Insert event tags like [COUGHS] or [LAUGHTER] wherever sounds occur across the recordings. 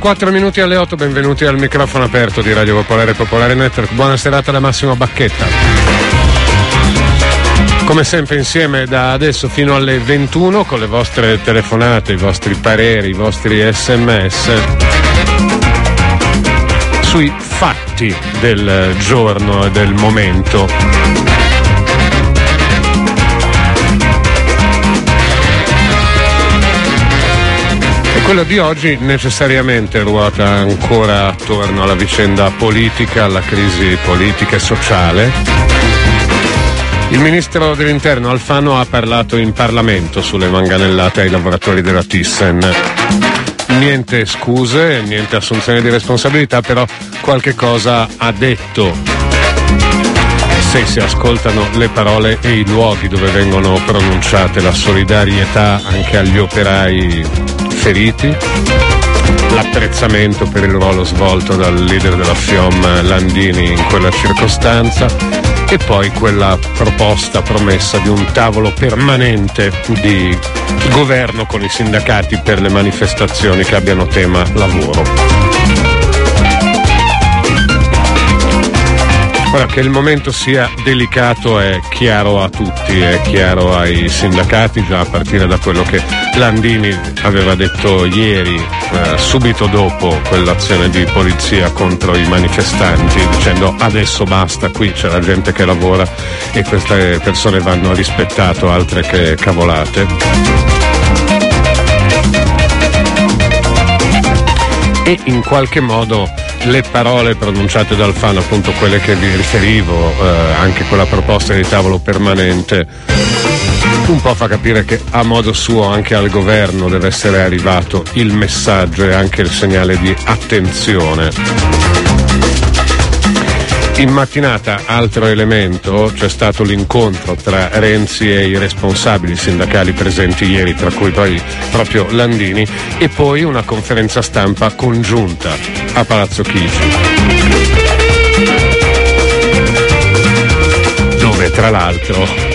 4 minuti alle 8, benvenuti al microfono aperto di Radio Popolare Popolare Network. Buona serata da Massimo Bacchetta. Come sempre insieme da adesso fino alle 21 con le vostre telefonate, i vostri pareri, i vostri sms sui fatti del giorno e del momento. Quello di oggi necessariamente ruota ancora attorno alla vicenda politica, alla crisi politica e sociale. Il ministro dell'interno Alfano ha parlato in Parlamento sulle manganellate ai lavoratori della Thyssen. Niente scuse, niente assunzione di responsabilità, però qualche cosa ha detto se si ascoltano le parole e i luoghi dove vengono pronunciate la solidarietà anche agli operai feriti, l'apprezzamento per il ruolo svolto dal leader della FIOM Landini in quella circostanza e poi quella proposta promessa di un tavolo permanente di governo con i sindacati per le manifestazioni che abbiano tema lavoro. Ora, che il momento sia delicato è chiaro a tutti, è chiaro ai sindacati, già a partire da quello che Landini aveva detto ieri, eh, subito dopo quell'azione di polizia contro i manifestanti, dicendo adesso basta, qui c'è la gente che lavora e queste persone vanno rispettate, altre che cavolate. E in qualche modo le parole pronunciate da Alfano, appunto quelle che vi riferivo, eh, anche quella proposta di tavolo permanente, un po' fa capire che a modo suo anche al governo deve essere arrivato il messaggio e anche il segnale di attenzione. In mattinata, altro elemento, c'è stato l'incontro tra Renzi e i responsabili sindacali presenti ieri, tra cui poi proprio Landini, e poi una conferenza stampa congiunta a Palazzo Chigi. Dove tra l'altro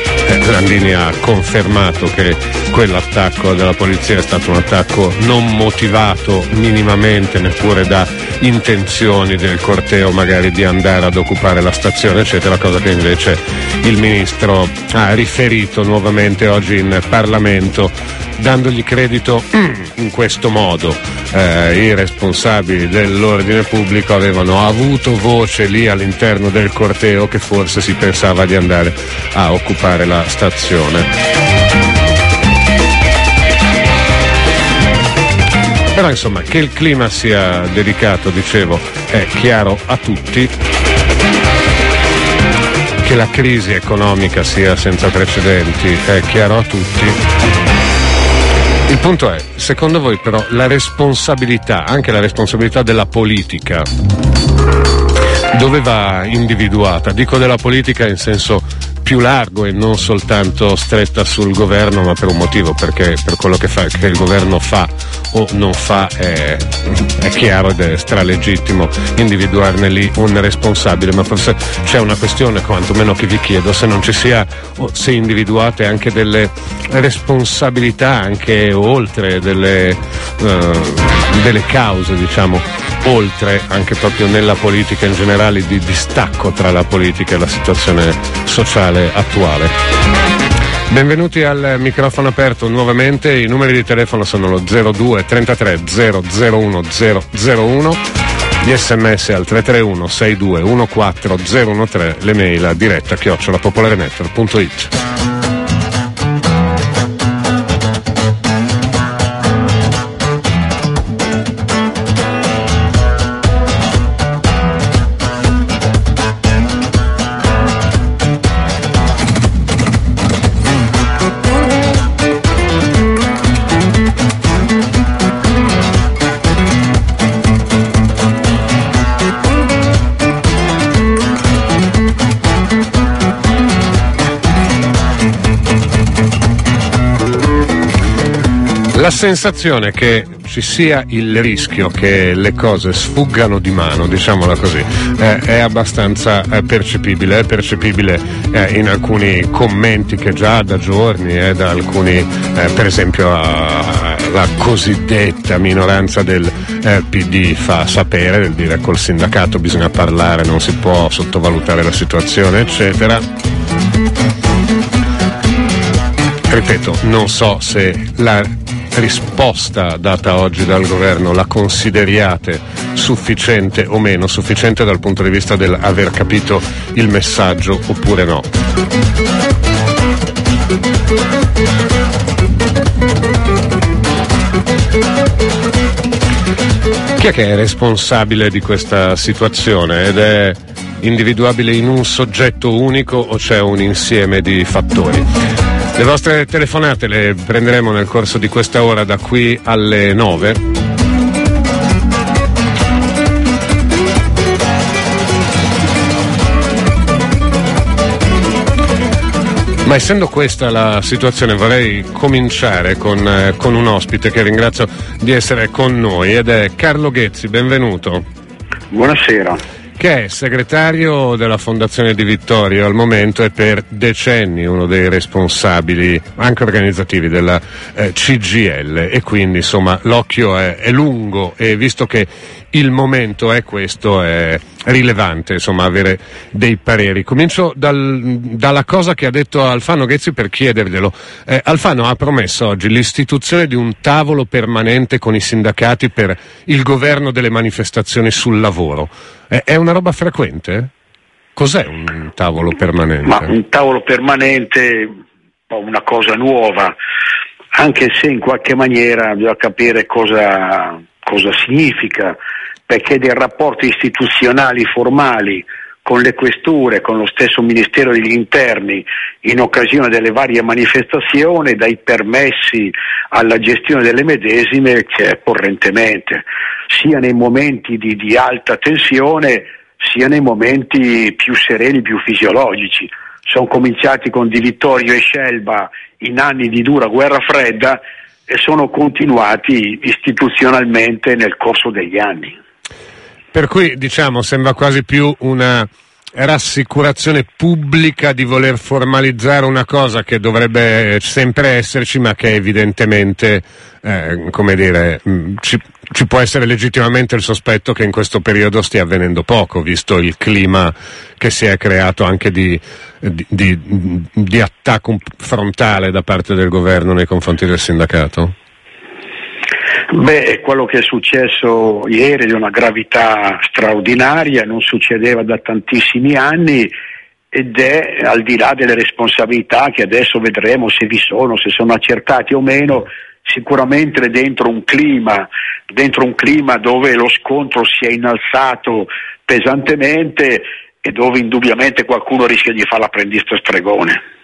Landini ha confermato che quell'attacco della polizia è stato un attacco non motivato minimamente neppure da intenzioni del corteo magari di andare ad occupare la stazione eccetera cosa che invece il ministro ha riferito nuovamente oggi in Parlamento dandogli credito [CLEARS THROAT] in questo modo eh, i responsabili dell'ordine pubblico avevano avuto voce lì all'interno del corteo che forse si pensava di andare a occupare la stazione. Però insomma che il clima sia delicato, dicevo, è chiaro a tutti. Che la crisi economica sia senza precedenti è chiaro a tutti. Il punto è, secondo voi però la responsabilità, anche la responsabilità della politica, dove va individuata? Dico della politica in senso più largo e non soltanto stretta sul governo, ma per un motivo, perché per quello che, fa, che il governo fa o non fa è, è chiaro ed è stralegittimo individuarne lì un responsabile, ma forse c'è una questione quantomeno che vi chiedo, se non ci sia o se individuate anche delle responsabilità anche oltre delle, uh, delle cause, diciamo, oltre anche proprio nella politica in generale di distacco tra la politica e la situazione sociale sociale attuale. Benvenuti al microfono aperto nuovamente, i numeri di telefono sono lo 02 33 001 001, gli sms al 331 62 14 013, le mail a diretta chiocciolapopolarenetwork.it. La sensazione che ci sia il rischio che le cose sfuggano di mano, diciamola così, eh, è abbastanza eh, percepibile, è percepibile eh, in alcuni commenti che già da giorni, eh, da alcuni, eh, per esempio la cosiddetta minoranza del eh, PD fa sapere, del dire col sindacato bisogna parlare, non si può sottovalutare la situazione, eccetera. Ripeto, non so se la risposta data oggi dal governo la consideriate sufficiente o meno, sufficiente dal punto di vista dell'aver capito il messaggio oppure no. Chi è che è responsabile di questa situazione ed è individuabile in un soggetto unico o c'è un insieme di fattori? Le vostre telefonate le prenderemo nel corso di questa ora da qui alle 9. Ma essendo questa la situazione vorrei cominciare con, eh, con, un ospite che ringrazio di essere con noi ed è Carlo Ghezzi, benvenuto. Buonasera che è segretario della Fondazione di Vittorio al momento e per decenni uno dei responsabili anche organizzativi della eh, CGL e quindi insomma l'occhio è, è lungo e visto che il momento è questo, è rilevante insomma avere dei pareri. Comincio dal, dalla cosa che ha detto Alfano Ghezzi per chiederglielo. Eh, Alfano ha promesso oggi l'istituzione di un tavolo permanente con i sindacati per il governo delle manifestazioni sul lavoro. Eh, è una roba frequente? Cos'è un tavolo permanente? Ma un tavolo permanente è una cosa nuova, anche se in qualche maniera bisogna capire cosa, cosa significa perché dei rapporti istituzionali formali con le questure, con lo stesso Ministero degli Interni in occasione delle varie manifestazioni, dai permessi alla gestione delle medesime c'è correntemente, sia nei momenti di, di alta tensione sia nei momenti più sereni, più fisiologici. Sono cominciati con Di Vittorio e Scelba in anni di dura guerra fredda e sono continuati istituzionalmente nel corso degli anni. Per cui diciamo sembra quasi più una rassicurazione pubblica di voler formalizzare una cosa che dovrebbe sempre esserci ma che evidentemente eh, come dire mm, ci, ci, può essere legittimamente il sospetto che in questo periodo stia avvenendo poco visto il clima che si è creato anche di, di, di, di attacco frontale da parte del governo nei confronti del sindacato? Beh, quello che è successo ieri è di una gravità straordinaria, non succedeva da tantissimi anni ed è al di là delle responsabilità che adesso vedremo se vi sono, se sono accertate o meno, sicuramente dentro un clima, dentro un clima dove lo scontro si è innalzato pesantemente e dove indubbiamente qualcuno rischia di fare l'apprendista stregone.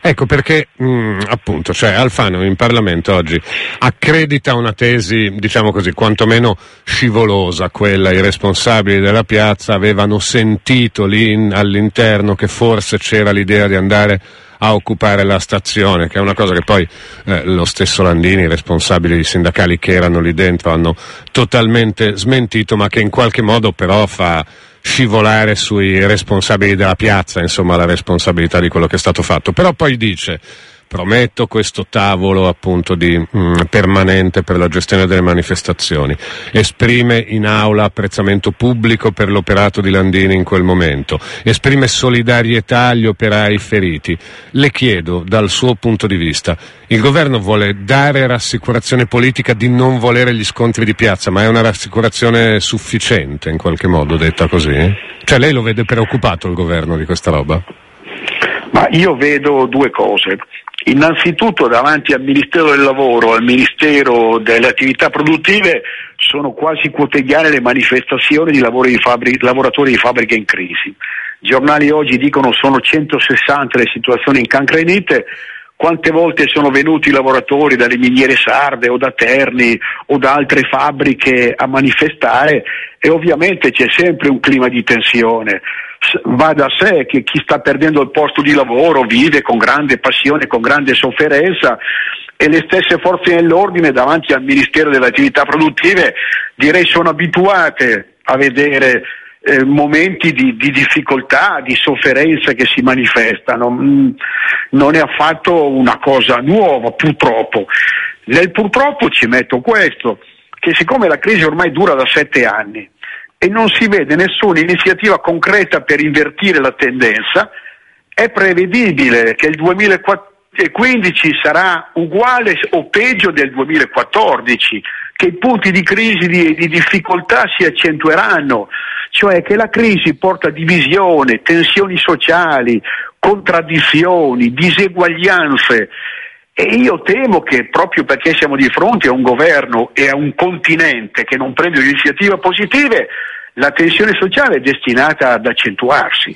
Ecco perché mh, mm, appunto, cioè Alfano in Parlamento oggi accredita una tesi, diciamo così, quantomeno scivolosa, quella i responsabili della piazza avevano sentito lì in, all'interno che forse c'era l'idea di andare a occupare la stazione, che è una cosa che poi eh, lo stesso Landini, i responsabili sindacali che erano lì dentro hanno totalmente smentito, ma che in qualche modo però fa scivolare sui responsabili della piazza, insomma la responsabilità di quello che è stato fatto. Però poi dice prometto questo tavolo appunto di, mh, mm, permanente per la gestione delle manifestazioni. Esprime in aula apprezzamento pubblico per l'operato di Landini in quel momento. Esprime solidarietà agli operai feriti. Le chiedo, dal suo punto di vista, il governo vuole dare rassicurazione politica di non volere gli scontri di piazza, ma è una rassicurazione sufficiente in qualche modo, detta così? Cioè lei lo vede preoccupato il governo di questa roba? Ma io vedo due cose. Innanzitutto davanti al Ministero del Lavoro, al Ministero delle Attività Produttive sono quasi quotidiane le manifestazioni di, di fabbriche, lavoratori di fabbriche in crisi. I giornali oggi dicono sono 160 le situazioni incancrenite, quante volte sono venuti i lavoratori dalle miniere sarde o da Terni o da altre fabbriche a manifestare e ovviamente c'è sempre un clima di tensione va da sé che chi sta perdendo il posto di lavoro vive con grande passione, con grande sofferenza e le stesse forze dell'ordine davanti al Ministero delle attività produttive direi sono abituate a vedere eh, momenti di, di, difficoltà, di sofferenza che si manifestano. Mm, non è affatto una cosa nuova, purtroppo. Nel purtroppo ci metto questo, che siccome la crisi ormai dura da sette anni e non si vede nessuna iniziativa concreta per invertire la tendenza, è prevedibile che il 2015 sarà uguale o peggio del 2014, che i punti di crisi, di, di difficoltà si accentueranno, cioè che la crisi porta divisione, tensioni sociali, contraddizioni, diseguaglianze. E io temo che proprio perché siamo di fronte a un governo e a un continente che non prende iniziative positive, la tensione sociale è destinata ad accentuarsi.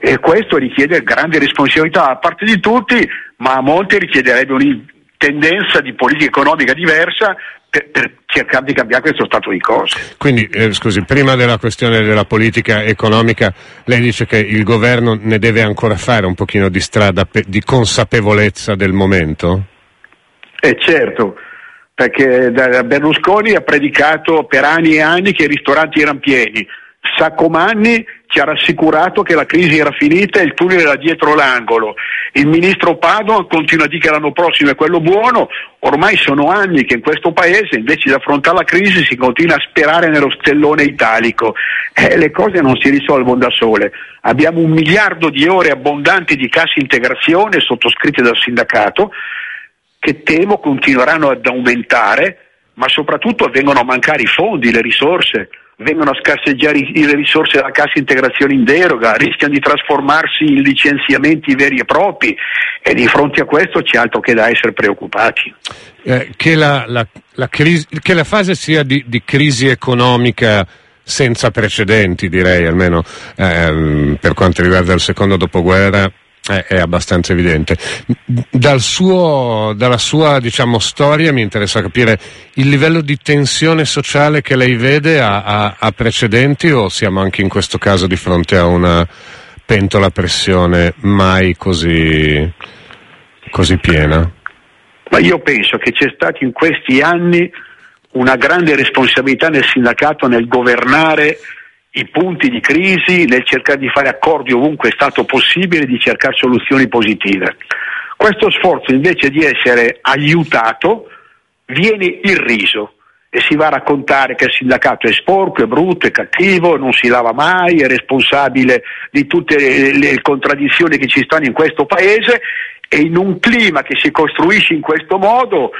E questo richiede grande responsabilità da parte di tutti, ma a monte richiederebbe una tendenza di politica economica diversa per, per, cercare di cambiare questo stato di cose. Quindi, eh, scusi, prima della questione della politica economica, lei dice che il governo ne deve ancora fare un pochino di strada pe- di consapevolezza del momento? Eh certo, perché Berlusconi ha predicato per anni e anni che i ristoranti erano pieni, Saccomanni ci ha rassicurato che la crisi era finita e il tunnel era dietro l'angolo. Il ministro Padoan continua a dire che l'anno prossimo è quello buono, ormai sono anni che in questo paese invece di affrontare la crisi si continua a sperare nello stellone italico. Eh, le cose non si risolvono da sole. Abbiamo un miliardo di ore abbondanti di cassa integrazione sottoscritte dal sindacato che temo continueranno ad aumentare, ma soprattutto vengono a mancare i fondi, le risorse vengono a scarseggiare le risorse della cassa integrazione in deroga, rischiano di trasformarsi in licenziamenti veri e propri e di fronte a questo c'è altro che da essere preoccupati. Eh, che, la, la, la crisi, che, la, fase sia di, di, crisi economica senza precedenti, direi, almeno ehm, per quanto riguarda il secondo dopoguerra, è, è abbastanza evidente. Dal suo, dalla sua diciamo, storia mi interessa capire il livello di tensione sociale che lei vede ha, ha, ha precedenti o siamo anche in questo caso di fronte a una pentola a pressione mai così, così piena? Ma io penso che c'è stata in questi anni una grande responsabilità nel sindacato nel governare i punti di crisi, nel cercare di fare accordi ovunque è stato possibile, di cercare soluzioni positive. Questo sforzo invece di essere aiutato viene irriso e si va a raccontare che il sindacato è sporco, è brutto, è cattivo, non si lava mai, è responsabile di tutte le, contraddizioni che ci stanno in questo paese e in un clima che si costruisce in questo modo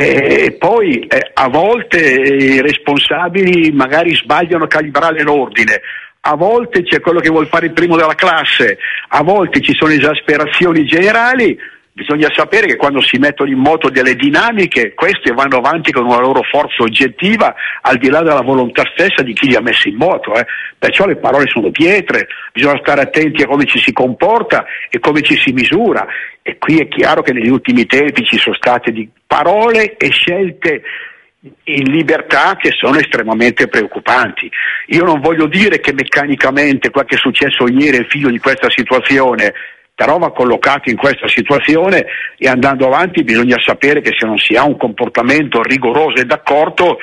e poi eh, a volte i responsabili magari sbagliano a calibrare l'ordine, a volte c'è quello che vuole fare il primo della classe, a volte ci sono esasperazioni generali, Bisogna sapere che quando si mettono in moto delle dinamiche, queste vanno avanti con una loro forza oggettiva, al di là della volontà stessa di chi li ha messi in moto. Eh. Perciò le parole sono pietre, bisogna stare attenti a come ci si comporta e come ci si misura. E qui è chiaro che negli ultimi tempi ci sono state parole e scelte in libertà che sono estremamente preoccupanti. Io non voglio dire che meccanicamente quel che è successo ieri è figlio di questa situazione, però va collocato in questa situazione e andando avanti bisogna sapere che se non si ha un comportamento rigoroso e d'accordo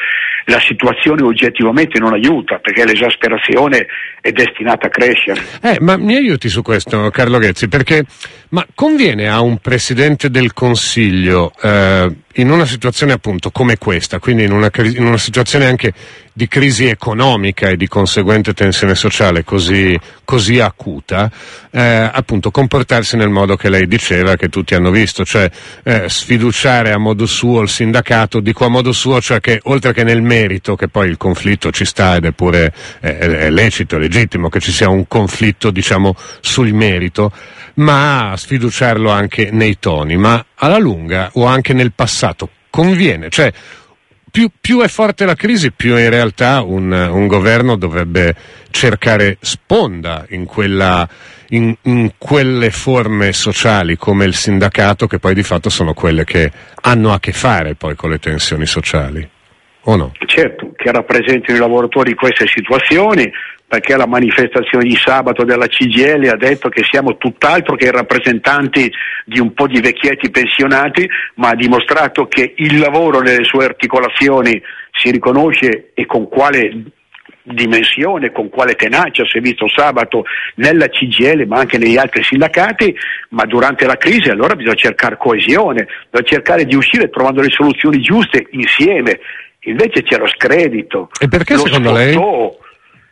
la situazione oggettivamente non aiuta perché l'esasperazione è destinata a crescere. Eh, ma mi aiuti su questo Carlo Ghezzi perché ma conviene a un Presidente del Consiglio eh, in una situazione appunto come questa, quindi in una, in una, situazione anche di crisi economica e di conseguente tensione sociale così, così acuta, eh, appunto comportarsi nel modo che lei diceva, che tutti hanno visto, cioè eh, sfiduciare a modo suo il sindacato, dico a modo suo, cioè che oltre che nel merito, che poi il conflitto ci sta ed è pure è, è lecito, legittimo che ci sia un conflitto diciamo sul merito, ma sfiduciarlo anche nei toni, ma alla lunga o anche nel passato conviene, cioè più, più, è forte la crisi, più in realtà un, un governo dovrebbe cercare sponda in, quella, in, in, quelle forme sociali come il sindacato, che poi di fatto sono quelle che hanno a che fare poi con le tensioni sociali. O no? Certo, che rappresentino i lavoratori in queste situazioni, perché la manifestazione di sabato della CGL ha detto che siamo tutt'altro che rappresentanti di un po' di vecchietti pensionati, ma ha dimostrato che il lavoro nelle sue articolazioni si riconosce e con quale dimensione, con quale tenacia si è visto sabato nella CGL ma anche negli altri sindacati, ma durante la crisi allora bisogna cercare coesione, bisogna cercare di uscire trovando le soluzioni giuste insieme. Invece c'è lo scredito. E perché secondo sfottò, lei?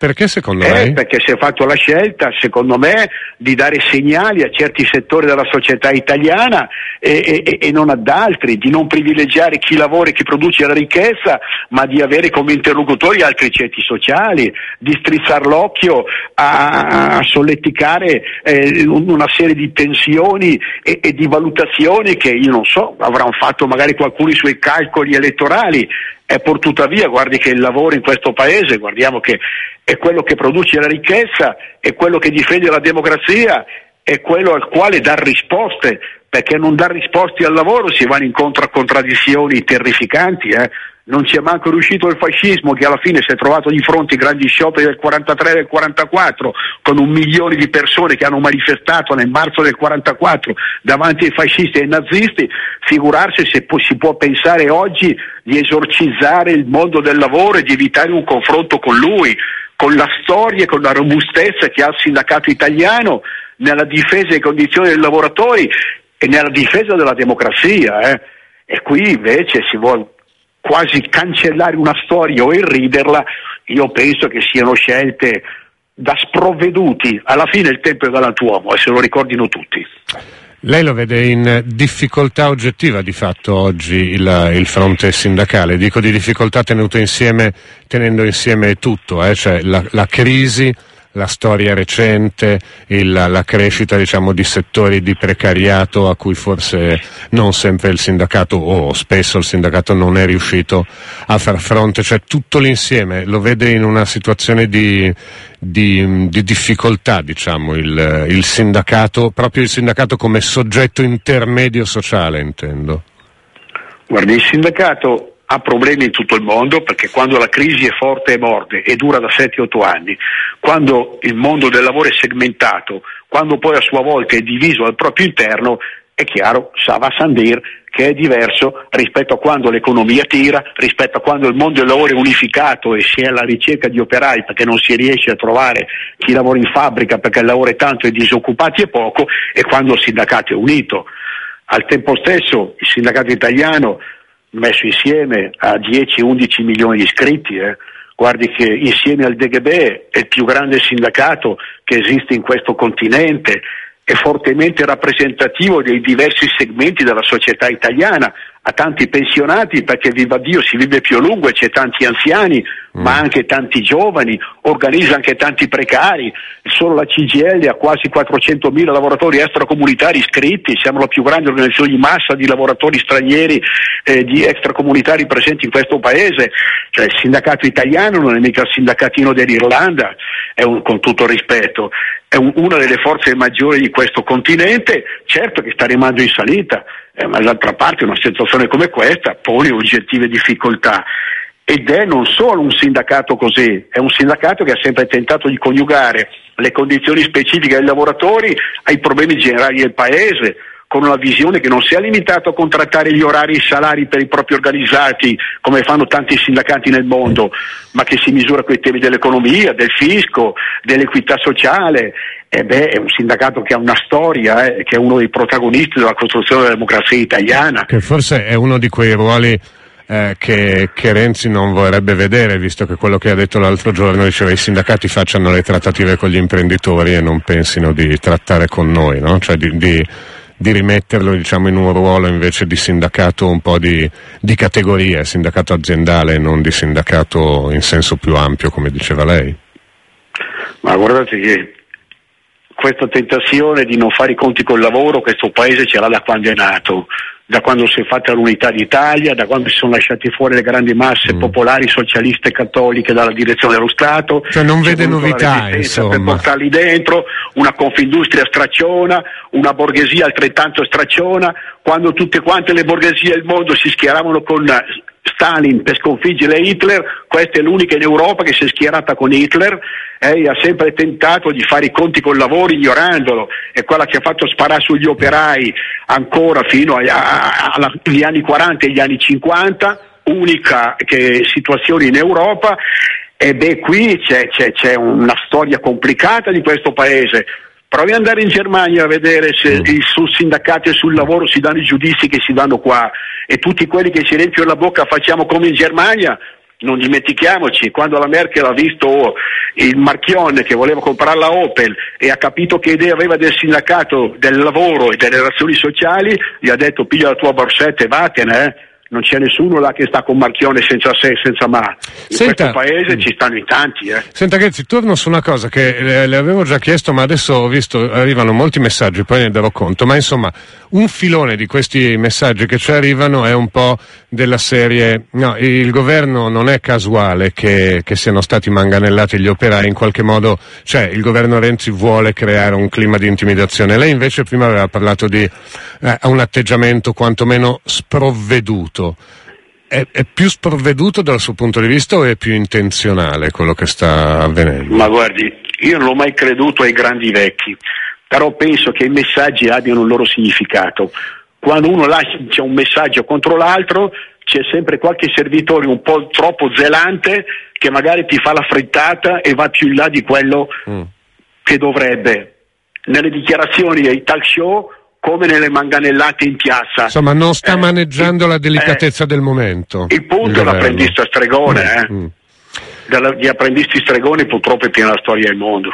Perché secondo eh, lei? Perché si è fatto la scelta, secondo me, di dare segnali a certi settori della società italiana e, e, e, non ad altri, di non privilegiare chi lavora e chi produce la ricchezza, ma di avere come interlocutori altri ceti sociali, di strizzare l'occhio a, a solleticare eh, una serie di tensioni e, e di valutazioni che io non so, avranno fatto magari qualcuno i suoi calcoli elettorali e pur tuttavia guardi che il lavoro in questo paese, guardiamo che è quello che produce la ricchezza, è quello che difende la democrazia, è quello al quale dà risposte, perché non dà risposte al lavoro si vanno incontro a contraddizioni terrificanti. Eh? non ci è manco riuscito il fascismo che alla fine si è trovato di fronte ai grandi scioperi del 43 e del 44 con un milione di persone che hanno manifestato nel marzo del 44 davanti ai fascisti e ai nazisti, figurarsi se si può pensare oggi di esorcizzare il mondo del lavoro e di evitare un confronto con lui, con la storia e con la robustezza che ha il sindacato italiano nella difesa delle condizioni dei lavoratori e nella difesa della democrazia. Eh. E qui invece si vuole quasi cancellare una storia o irriderla, io penso che siano scelte da sprovveduti. Alla fine il tempo è galantuomo e se lo ricordino tutti. Lei lo vede in difficoltà oggettiva di fatto oggi il, il fronte sindacale, dico di difficoltà insieme, tenendo insieme tutto, eh? cioè la, la crisi, la storia recente, il, la crescita diciamo, di settori di precariato a cui forse non sempre il sindacato o spesso il sindacato non è riuscito a far fronte, cioè tutto l'insieme lo vede in una situazione di, di, di difficoltà diciamo, il, il sindacato, proprio il sindacato come soggetto intermedio sociale intendo. Guardi, il sindacato ha problemi in tutto il mondo perché quando la crisi è forte e morde e dura da 7-8 anni, quando il mondo del lavoro è segmentato, quando poi a sua volta è diviso al proprio interno, è chiaro, sa va Sandir che è diverso rispetto a quando l'economia tira, rispetto a quando il mondo del lavoro è unificato e si è alla ricerca di operai perché non si riesce a trovare chi lavora in fabbrica perché il lavoro è tanto e disoccupati è poco, e quando il sindacato è unito. Al tempo stesso il sindacato italiano messo insieme a 10-11 milioni di iscritti, eh. guardi che insieme al DGB è il più grande sindacato che esiste in questo continente, è fortemente rappresentativo dei diversi segmenti della società italiana, ha tanti pensionati perché viva Dio si vive più a lungo e c'è tanti anziani, mm. ma anche tanti giovani, organizza anche tanti precari, solo la CGL ha quasi 400.000 lavoratori extracomunitari iscritti, siamo la più grande organizzazione di massa di lavoratori stranieri eh, di extracomunitari presenti in questo paese, cioè il sindacato italiano non è mica il sindacatino dell'Irlanda, un, con tutto rispetto, è un, una delle forze maggiori di questo continente, certo che sta rimando in salita, eh, ma d'altra parte una situazione come questa pone oggettive difficoltà. Ed è non solo un sindacato così, è un sindacato che ha sempre tentato di coniugare le condizioni specifiche dei lavoratori ai problemi generali del Paese, con una visione che non sia limitato a contrattare gli orari e i salari per i propri organizzati, come fanno tanti sindacati nel mondo, ma che si misura con i temi dell'economia, del fisco, dell'equità sociale. E beh, è un sindacato che ha una storia, eh, che è uno dei protagonisti della costruzione della democrazia italiana. Che forse è uno di quei ruoli eh, che, che, Renzi non vorrebbe vedere, visto che quello che ha detto l'altro giorno diceva i sindacati facciano le trattative con gli imprenditori e non pensino di trattare con noi, no? cioè di, di di rimetterlo diciamo, in un ruolo invece di sindacato un po' di, di categoria, sindacato aziendale, non di sindacato in senso più ampio, come diceva lei? Ma guardate che questa tentazione di non fare i conti col lavoro questo paese ce l'ha da quando è nato da quando si è fatta l'unità d'Italia, da quando si sono lasciati fuori le grandi masse mm. popolari, socialiste e cattoliche dalla direzione dello Stato. Cioè non vede novità, insomma. Per portarli dentro, una confindustria stracciona, una borghesia altrettanto stracciona, quando tutte quante le borghesie del mondo si schieravano con Stalin per sconfiggere Hitler, questa è l'unica in Europa che si è schierata con Hitler e ha sempre tentato di fare i conti col lavoro ignorandolo, è quella che ha fatto sparare sugli operai ancora fino agli anni 40 e agli anni 50, unica situazione in Europa. E beh qui c'è, c'è, c'è una storia complicata di questo paese, Provi ad andare in Germania a vedere se mm. sul sindacato e sul lavoro si danno i giudizi che si danno qua e tutti quelli che si riempiono la bocca facciamo come in Germania. Non dimentichiamoci, quando la Merkel ha visto il Marchionne che voleva comprare la Opel e ha capito che idea aveva del sindacato, del lavoro e delle relazioni sociali, gli ha detto piglia la tua borsetta e vattene. Eh non c'è nessuno là che sta con Marchione senza se e senza ma. In senta, questo paese ci stanno in tanti. Eh. Senta Ghezzi, torno su una cosa che le, le, avevo già chiesto, ma adesso ho visto arrivano molti messaggi, poi ne darò conto. Ma insomma, un filone di questi messaggi che ci arrivano è un po' della serie: no, il governo non è casuale che, che siano stati manganellati gli operai, in qualche modo, cioè il governo Renzi vuole creare un clima di intimidazione. Lei invece prima aveva parlato di eh, un atteggiamento quantomeno sprovveduto sprovveduto. È, è, più sprovveduto dal suo punto di vista o è più intenzionale quello che sta avvenendo? Ma guardi, io non ho mai creduto ai grandi vecchi, però penso che i messaggi abbiano un loro significato. Quando uno lascia un messaggio contro l'altro, c'è sempre qualche servitore un po' troppo zelante che magari ti fa la frittata e va più in là di quello mm. che dovrebbe. Nelle dichiarazioni ai talk show come nelle manganellate in piazza. Insomma, non sta eh, maneggiando il, la delicatezza eh, del momento. Il punto è l'apprendista stregone, mm, eh. Mm. Dalla, di apprendisti stregoni purtroppo è piena la storia del mondo.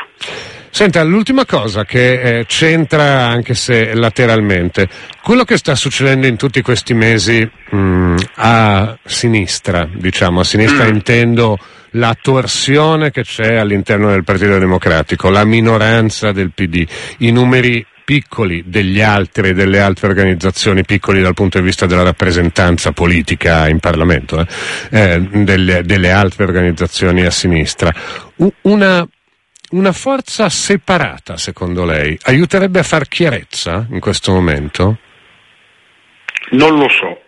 Senta, l'ultima cosa che eh, c'entra anche se lateralmente, quello che sta succedendo in tutti questi mesi mh, mm, a sinistra, diciamo, a sinistra mm. intendo la torsione che c'è all'interno del Partito Democratico, la minoranza del PD, i numeri piccoli degli altri, delle altre organizzazioni, piccoli dal punto di vista della rappresentanza politica in Parlamento, eh, eh, delle, delle, altre organizzazioni a sinistra. Una, una forza separata, secondo lei, aiuterebbe a far chiarezza in questo momento? Non lo so.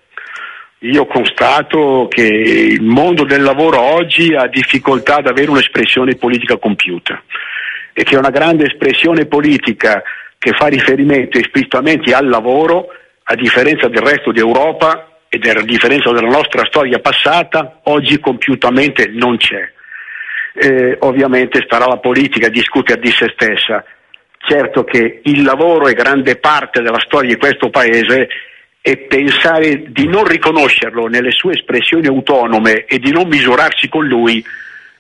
Io constato che il mondo del lavoro oggi ha difficoltà ad avere un'espressione politica compiuta e che una grande espressione politica che fa riferimento esplicitamente al lavoro, a differenza del resto d'Europa e a differenza della nostra storia passata, oggi compiutamente non c'è. Eh, ovviamente starà la politica a discutere di se stessa. Certo che il lavoro è grande parte della storia di questo Paese e pensare di non riconoscerlo nelle sue espressioni autonome e di non misurarsi con lui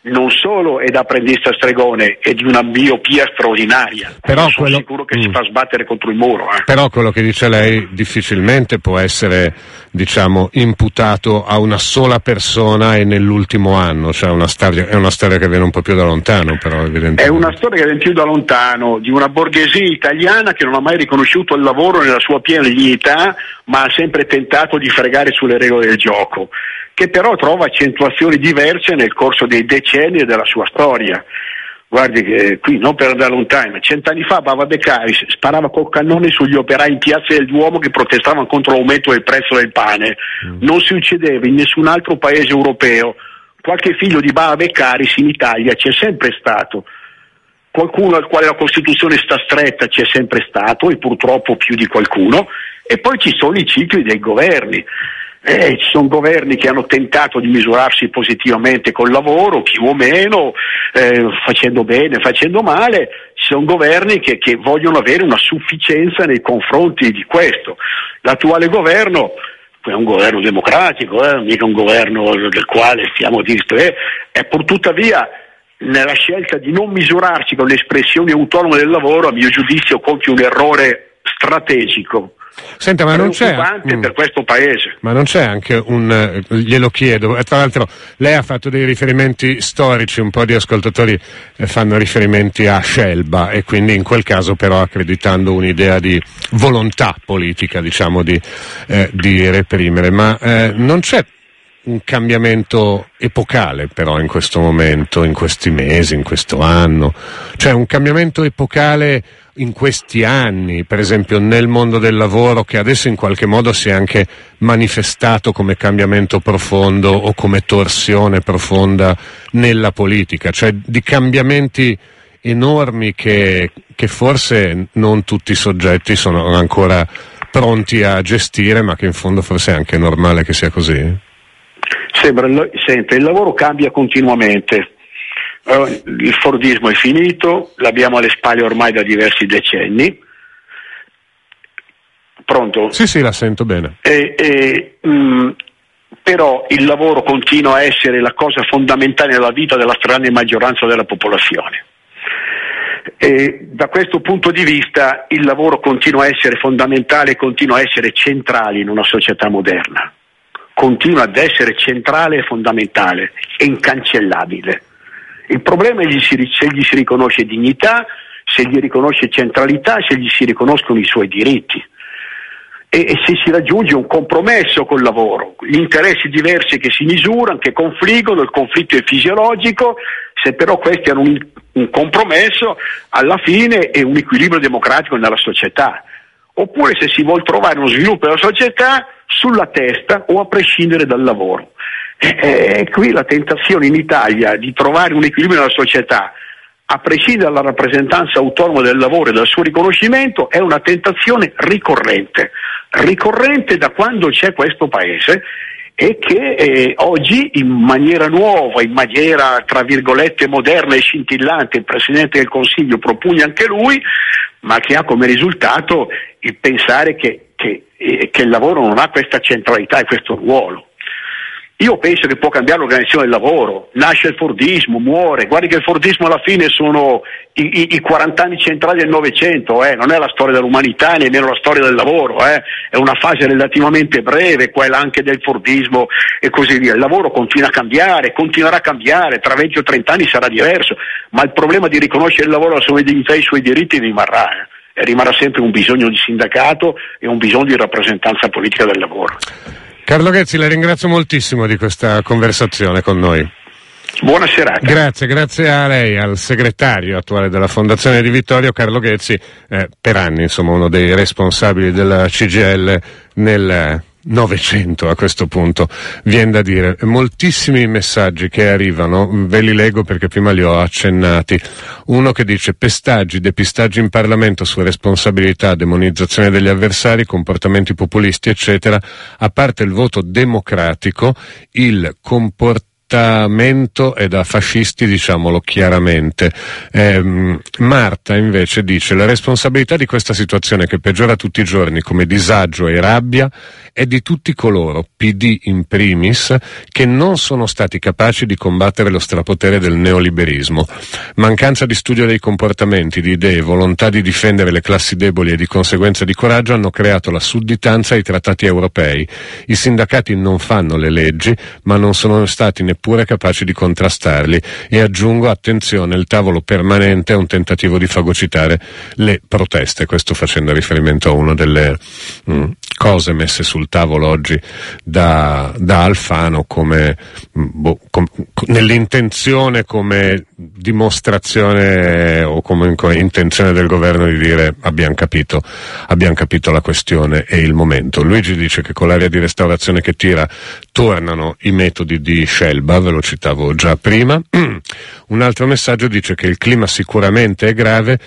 non solo è da apprendista stregone, è di una miopia straordinaria. Però sono quello... sicuro che mm. si fa sbattere contro il muro. Eh. Però quello che dice lei difficilmente può essere, diciamo, imputato a una sola persona e nell'ultimo anno, cioè una storia, è una storia che viene un po' più da lontano, però evidentemente. È una storia che viene più da lontano, di una borghesia italiana che non ha mai riconosciuto il lavoro nella sua piena dignità, ma ha sempre tentato di fregare sulle regole del gioco che però trova accentuazioni diverse nel corso dei decenni della sua storia. Guardi che qui non per andare lontano, cent'anni fa Bava Beccari sparava col cannone sugli operai in piazza del Duomo che protestavano contro l'aumento del prezzo del pane. Mm. Non si uccideva in nessun altro paese europeo. Qualche figlio di Bava Beccaris in Italia c'è sempre stato. Qualcuno al quale la Costituzione sta stretta c'è sempre stato e purtroppo più di qualcuno. E poi ci sono i cicli dei governi. Eh, ci sono governi che hanno tentato di misurarsi positivamente col lavoro, più o meno, eh, facendo bene, facendo male, ci sono governi che, che, vogliono avere una sufficienza nei confronti di questo. L'attuale governo è un governo democratico, eh, mica un governo del quale stiamo dicendo, eh, è pur tuttavia nella scelta di non misurarsi con le espressioni autonome del lavoro, a mio giudizio, compie un errore strategico Senta, ma non c'è per mm. questo paese. Ma non c'è anche un eh, glielo chiedo, tra l'altro lei ha fatto dei riferimenti storici, un po' di ascoltatori eh, fanno riferimenti a Scelba e quindi in quel caso però accreditando un'idea di volontà politica, diciamo, di, eh, di reprimere, ma eh, non c'è un cambiamento epocale però in questo momento, in questi mesi, in questo anno, cioè un cambiamento epocale in questi anni, per esempio nel mondo del lavoro che adesso in qualche modo si è anche manifestato come cambiamento profondo o come torsione profonda nella politica, cioè di cambiamenti enormi che, che forse non tutti i soggetti sono ancora pronti a gestire, ma che in fondo forse è anche normale che sia così. Sembra, sente, il lavoro cambia continuamente. Il Fordismo è finito, l'abbiamo alle spalle ormai da diversi decenni. Pronto? Sì, sì, la sento bene. E, e, mh, mm, però il lavoro continua a essere la cosa fondamentale nella vita della stragrande maggioranza della popolazione. E da questo punto di vista il lavoro continua a essere fondamentale, continua a essere centrale in una società moderna, continua ad essere centrale e fondamentale e incancellabile. Il problema è se gli si riconosce dignità, se gli riconosce centralità, se gli si riconoscono i suoi diritti e, se si raggiunge un compromesso col lavoro, gli interessi diversi che si misurano, che confliggono, il conflitto è fisiologico, se però questi hanno un, un compromesso, alla fine è un equilibrio democratico nella società. Oppure se si vuole trovare uno sviluppo della società sulla testa o a prescindere dal lavoro. E, qui la tentazione in Italia di trovare un equilibrio nella società a prescindere dalla rappresentanza autonoma del lavoro e dal suo riconoscimento, è una tentazione ricorrente ricorrente da quando c'è questo paese e che eh, oggi in maniera nuova, in maniera tra virgolette moderna e scintillante il Presidente del Consiglio propugna anche lui, ma che ha come risultato il pensare che, che, eh, che il lavoro non ha questa centralità e questo ruolo. Io penso che può cambiare l'organizzazione del lavoro, nasce il Fordismo, muore, guardi che il Fordismo alla fine sono i, i, i 40 anni centrali del Novecento, eh? non è la storia dell'umanità nemmeno la storia del lavoro, eh? è una fase relativamente breve, quella anche del Fordismo e così via. Il lavoro continua a cambiare, continuerà a cambiare, tra 20 o 30 anni sarà diverso, ma il problema di riconoscere il lavoro, la sua dignità e i suoi diritti rimarrà. Eh? Rimarrà sempre un bisogno di sindacato e un bisogno di rappresentanza politica del lavoro. Carlo Ghezzi, la ringrazio moltissimo di questa conversazione con noi. Buona serata. Grazie, grazie a lei, al segretario attuale della Fondazione di Vittorio, Carlo Ghezzi, eh, per anni insomma uno dei responsabili della CGL nel Novecento a questo punto, viene da dire. Moltissimi messaggi che arrivano, ve li leggo perché prima li ho accennati. Uno che dice pestaggi, depistaggi in Parlamento su responsabilità, demonizzazione degli avversari, comportamenti populisti, eccetera. A parte il voto democratico, il comportamento comportamento è da fascisti, diciamolo chiaramente. Eh, Marta invece dice la responsabilità di questa situazione che peggiora tutti i giorni come disagio e rabbia è di tutti coloro, PD in primis, che non sono stati capaci di combattere lo strapotere del neoliberismo. Mancanza di studio dei comportamenti, di idee, volontà di difendere le classi deboli e di conseguenza di coraggio hanno creato la sudditanza ai trattati europei. I sindacati non fanno le leggi, ma non sono stati neppure neppure capaci di contrastarli. E aggiungo attenzione il tavolo permanente è un tentativo di fagocitare le proteste, questo facendo riferimento a una delle mh, mm, cose messe sul tavolo oggi da, da Alfano come, mh, boh, com, nell'intenzione come dimostrazione o comunque intenzione del governo di dire abbiamo capito, abbiamo capito la questione e il momento. Luigi dice che con l'area di restaurazione che tira tornano i metodi di Scelba, ve lo citavo già prima. [CLEARS THROAT] Un altro messaggio dice che il clima sicuramente è grave,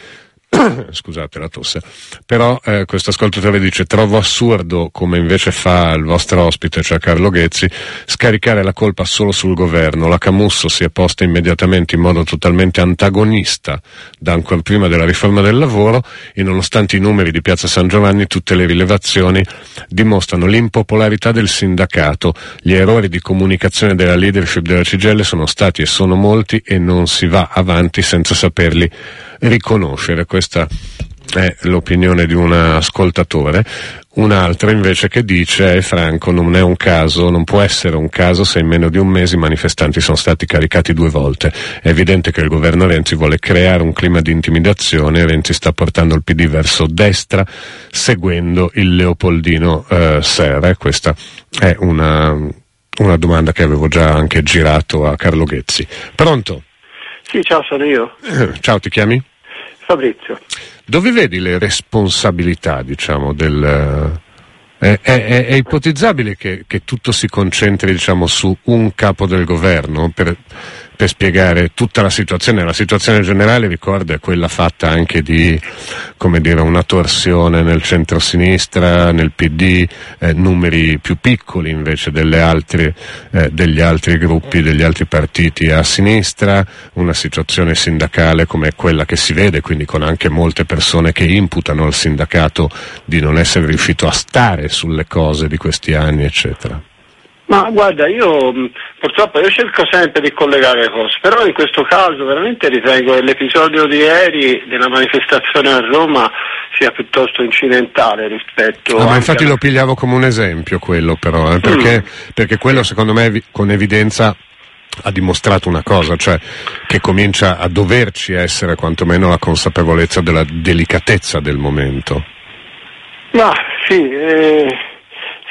[COUGHS] scusate la tosse, però eh, questo ascoltatore dice trovo assurdo, come invece fa il vostro ospite, cioè Carlo Ghezzi, scaricare la colpa solo sul governo. La Camusso si è posta immediatamente in modo totalmente antagonista da ancora prima della riforma del lavoro. E nonostante i numeri di Piazza San Giovanni tutte le rilevazioni dimostrano l'impopolarità del sindacato, gli errori di comunicazione della leadership della CGL sono stati e sono molti e non si va avanti senza saperli riconoscere. Questa è l'opinione di un ascoltatore. Un'altra invece che dice, è franco, non è un caso, non può essere un caso se in meno di un mese i manifestanti sono stati caricati due volte. È evidente che il governo Renzi vuole creare un clima di intimidazione, Renzi sta portando il PD verso destra seguendo il Leopoldino eh, Serra questa è una una domanda che avevo già anche girato a Carlo Ghezzi. Pronto? Sì, ciao, sono io. Eh, ciao, ti chiami? Fabrizio. Dove vedi le responsabilità, diciamo, del... Eh, è, è, è, ipotizzabile che, che, tutto si concentri diciamo, su un capo del governo per, per spiegare tutta la situazione. La situazione generale, ricorda, è quella fatta anche di dire, una torsione nel centro-sinistra, nel PD, eh, numeri più piccoli invece altri, eh, degli altri gruppi, degli altri partiti a sinistra, una situazione sindacale come quella che si vede, quindi con anche molte persone che imputano al sindacato di non essere riuscito a stare sulle cose di questi anni, eccetera. Ma guarda, io purtroppo io cerco sempre di collegare le cose, però in questo caso veramente ritengo che l'episodio di ieri della manifestazione a Roma sia piuttosto incidentale rispetto no, ma infatti a... lo pigliavo come un esempio quello però, eh, perché, mm. perché quello secondo me con evidenza ha dimostrato una cosa, cioè che comincia a doverci essere quantomeno la consapevolezza della delicatezza del momento. Ma sì, eh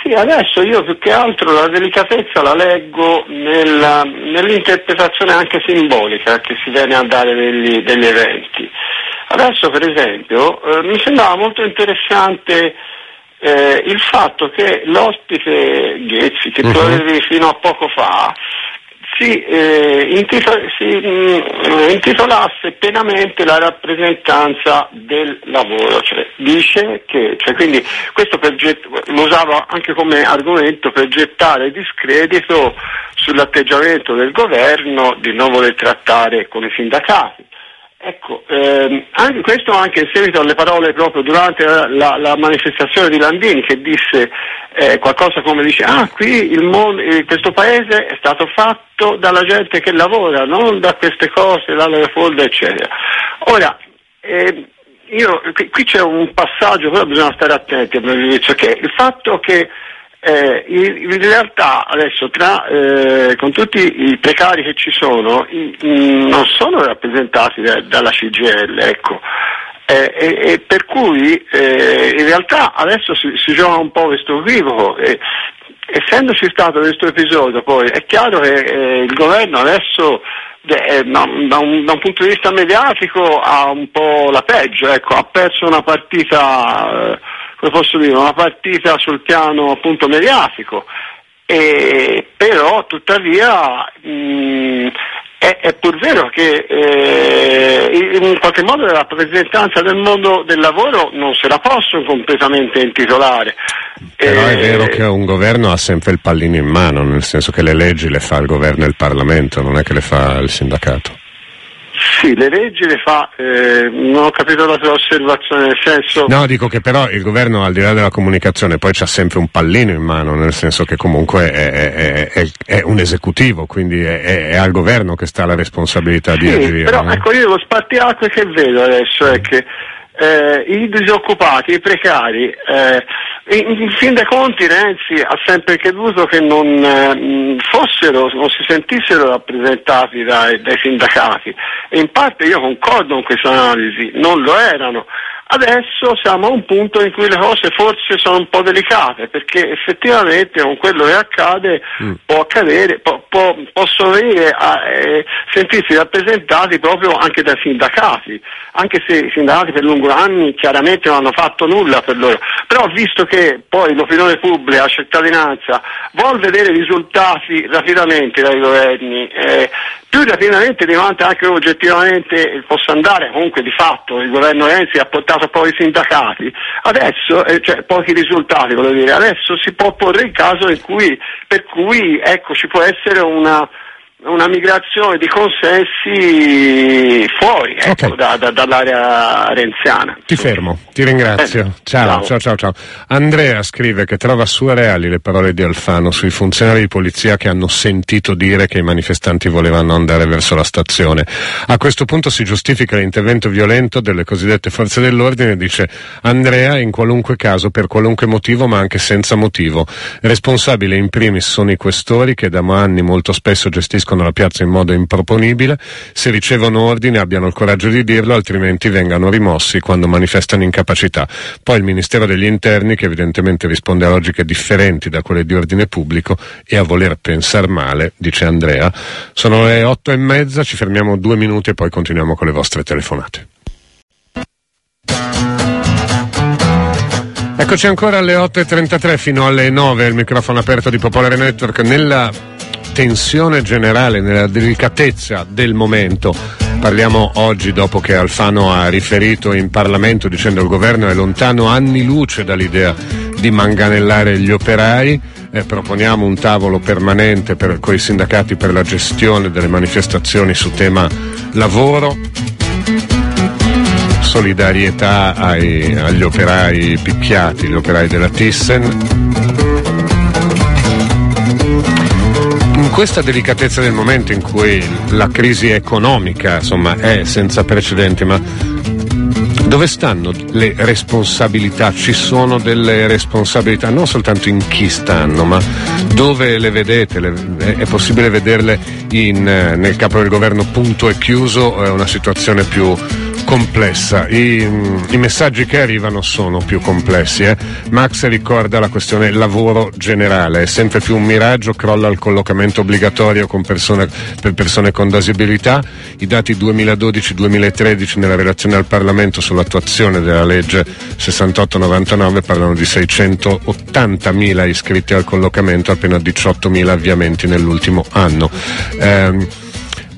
sì, adesso io più che altro la delicatezza la leggo nella, nell'interpretazione anche simbolica che si viene a dare degli, degli eventi. Adesso per esempio eh, mi sembrava molto interessante eh, il fatto che l'ospite Ghezzi, che tu mhm. avevi fino a poco fa, si, eh, intitol- si mh, mm, intitolasse pienamente la rappresentanza del lavoro, cioè, dice che, cioè, quindi questo get- lo usava anche come argomento per gettare discredito sull'atteggiamento del governo di non voler trattare con i sindacati. Ecco, ehm, anche questo anche in seguito alle parole proprio durante la, la, la manifestazione di Landini che disse eh, qualcosa come dice ah qui mondo, eh, questo paese è stato fatto dalla gente che lavora, non da queste cose, dalle folle eccetera. Ora, eh, io, qui, qui, c'è un passaggio, però bisogna stare attenti che il fatto che eh, in, realtà adesso tra, eh, con tutti i precari che ci sono i, mh, mm, non sono rappresentati da, dalla CGL, ecco. Eh, e, e, per cui eh, in realtà adesso si, si, gioca un po' questo equivoco. essendoci stato questo episodio poi è chiaro che eh, il governo adesso eh, da, da, un, da, un, punto di vista mediatico ha un po' la peggio, ecco, ha perso una partita come posso dire, una partita sul piano appunto mediatico, e, però tuttavia mh, è, è, pur vero che eh, in qualche modo la rappresentanza del mondo del lavoro non se la possono completamente intitolare. Però è vero che un governo ha sempre il pallino in mano, nel senso che le leggi le fa il governo e il Parlamento, non è che le fa il sindacato. Sì, le leggi le fa, eh, non ho capito la tua osservazione, nel senso... No, dico che però il governo al di là della comunicazione poi c'ha sempre un pallino in mano, nel senso che comunque è, è, è, è un esecutivo, quindi è, al governo che sta la responsabilità sì, di agire. Però ecco io lo spartiacque che vedo adesso è che eh, i disoccupati, i precari, eh, in, in, fin dei conti Renzi ha sempre creduto che non eh, fossero, non si sentissero rappresentati dai, dai, sindacati e in parte io concordo con questa analisi, non lo erano. Adesso siamo a un punto in cui le cose forse sono un po' delicate perché effettivamente con quello che accade mm. può accadere, può, può, possono venire a eh, sentirsi rappresentati proprio anche dai sindacati, anche se i sindacati per lungo anni chiaramente non hanno fatto nulla per loro, però visto che poi l'opinione pubblica, la cittadinanza vuole vedere risultati rapidamente dai governi, eh, più rapidamente di quanto anche oggettivamente possa andare, comunque di fatto il governo Renzi ha portato poi i sindacati, adesso, eh, cioè pochi risultati voglio dire, adesso si può porre il caso cui, per cui ecco, ci può essere una, una migrazione di consensi fuori ecco, okay. da, da, dall'area renziana. Ti fermo, ti ringrazio. Eh, ciao, ciao, ciao, ciao, Andrea scrive che trova surreali le parole di Alfano sui funzionari di polizia che hanno sentito dire che i manifestanti volevano andare verso la stazione. A questo punto si giustifica l'intervento violento delle cosiddette forze dell'ordine dice Andrea in qualunque caso, per qualunque motivo, ma anche senza motivo. Responsabile in primis sono i questori che da anni molto spesso gestiscono gestiscono la piazza in modo improponibile, se ricevono abbiano abbiano il coraggio di dirlo, altrimenti vengano rimossi quando manifestano incapacità. Poi il Ministero degli Interni, che evidentemente risponde a logiche differenti da quelle di ordine pubblico e a voler pensare male, dice Andrea. Sono le otto e mezza, ci fermiamo due minuti e poi continuiamo con le vostre telefonate. Eccoci ancora alle 8.33 fino alle 9, il microfono aperto di Popolare Network nella tensione generale, nella delicatezza del momento. Parliamo oggi dopo che Alfano ha riferito in Parlamento dicendo che il governo è lontano anni luce dall'idea di manganellare gli operai. Eh, proponiamo un tavolo permanente per, con i sindacati per la gestione delle manifestazioni su tema lavoro solidarietà ai, agli operai picchiati, gli operai della Thyssen. Questa delicatezza del momento in cui la crisi economica insomma, è senza precedenti, ma dove stanno le responsabilità? Ci sono delle responsabilità non soltanto in chi stanno, ma dove le vedete? Le, è possibile vederle in, eh, nel capo del governo punto e chiuso? È una situazione più complessa. I, I, messaggi che arrivano sono più complessi. Eh? Max ricorda la questione lavoro generale, è sempre più un miraggio, crolla il collocamento obbligatorio persone, per persone con disabilità. I dati 2012-2013 nella relazione al Parlamento sull'attuazione della legge 6899 parlano di 680.000 iscritti al collocamento, appena 18.000 avviamenti nell'ultimo anno. Eh,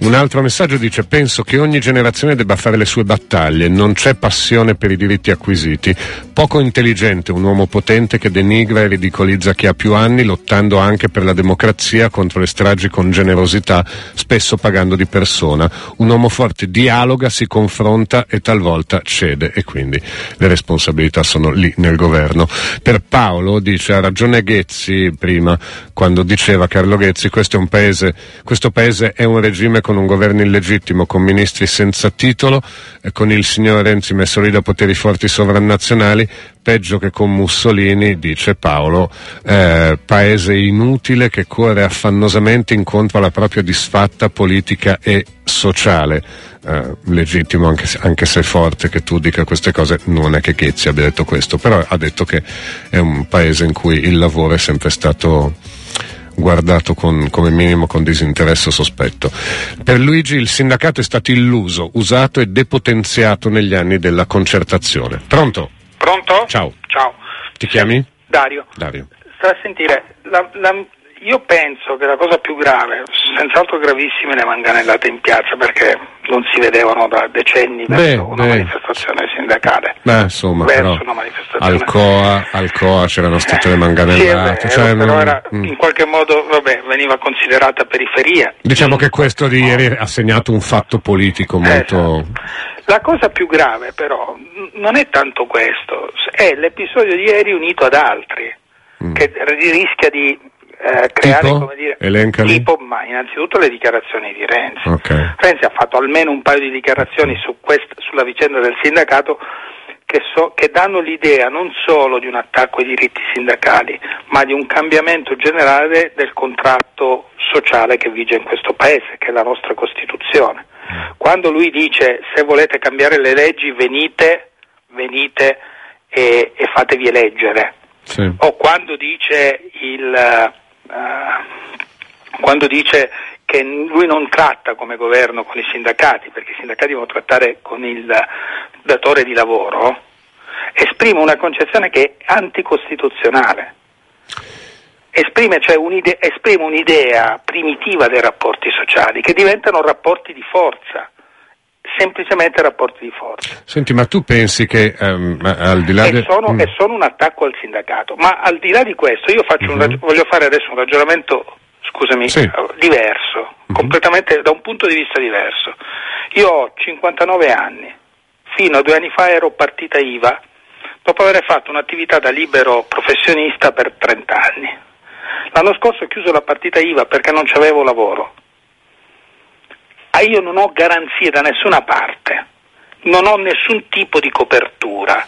un altro messaggio dice penso che ogni generazione debba fare le sue battaglie, non c'è passione per i diritti acquisiti, poco intelligente un uomo potente che denigra e ridicolizza chi ha più anni lottando anche per la democrazia contro le stragi con generosità, spesso pagando di persona. Un uomo forte dialoga, si confronta e talvolta cede e quindi le responsabilità sono lì nel governo. Per Paolo dice ha ragione Ghezzi prima quando diceva Carlo Ghezzi questo paese, questo paese è un regime con un governo illegittimo, con ministri senza titolo, e con il signor Renzi messo lì da poteri forti sovranazionali, peggio che con Mussolini, dice Paolo, eh, paese inutile che corre affannosamente incontro alla propria disfatta politica e sociale. Eh, legittimo anche se, anche se, forte che tu dica queste cose, non è che Chezzi abbia detto questo, però ha detto che è un paese in cui il lavoro è sempre stato guardato con, come minimo con disinteresse sospetto. Per Luigi il sindacato è stato illuso, usato e depotenziato negli anni della concertazione. Pronto? Pronto? Ciao. Ciao. Ti chiami? Dario. Dario. Sta a sentire, la, la, io penso che la cosa più grave, senz'altro gravissime, le manganellate in piazza perché non si vedevano da decenni verso Beh, una beh. manifestazione sindacale. Beh, insomma, verso una manifestazione. al COA, al COA c'erano state le Sì, è manganellate. vero, cioè, però non- era, mm. in qualche modo vabbè, veniva considerata periferia. Diciamo che questo di ieri ha segnato un fatto politico molto... Esatto. La cosa più grave però non è tanto questo, è l'episodio di ieri unito ad altri, Mm. che rischia di eh, creare, Tipo? come dire, Elencali? tipo, ma innanzitutto le dichiarazioni di Renzi. Ok. Renzi ha fatto almeno un paio di dichiarazioni su quest- sulla vicenda del sindacato che, so- che danno l'idea non solo di un attacco ai diritti sindacali, ma di un cambiamento generale del contratto sociale che vige in questo Paese, che è la nostra Costituzione. Quando lui dice se volete cambiare le leggi venite, venite e, e fatevi eleggere, Sì. o quando dice il eh, quando dice che lui non tratta come governo con i sindacati, perché i sindacati devono trattare con il datore di lavoro, esprime una concezione che è anticostituzionale. Esprime, cioè, un'ide- esprime un'idea primitiva dei rapporti sociali che diventano rapporti di forza, semplicemente rapporti di forza. Senti, ma tu pensi che ehm, al di là E del... sono, Mm. e sono un attacco al sindacato. Ma al di là di questo, io Mhm. rag- voglio fare adesso un ragionamento, scusami, Sì. eh, diverso, Mhm. completamente da un punto di vista diverso. Io ho 59 anni, fino a due anni fa ero partita IVA, dopo aver fatto un'attività da libero professionista per 30 anni. L'anno scorso ho chiuso la partita IVA perché non c'avevo lavoro. Ah, io non ho garanzie da nessuna parte, non ho nessun tipo di copertura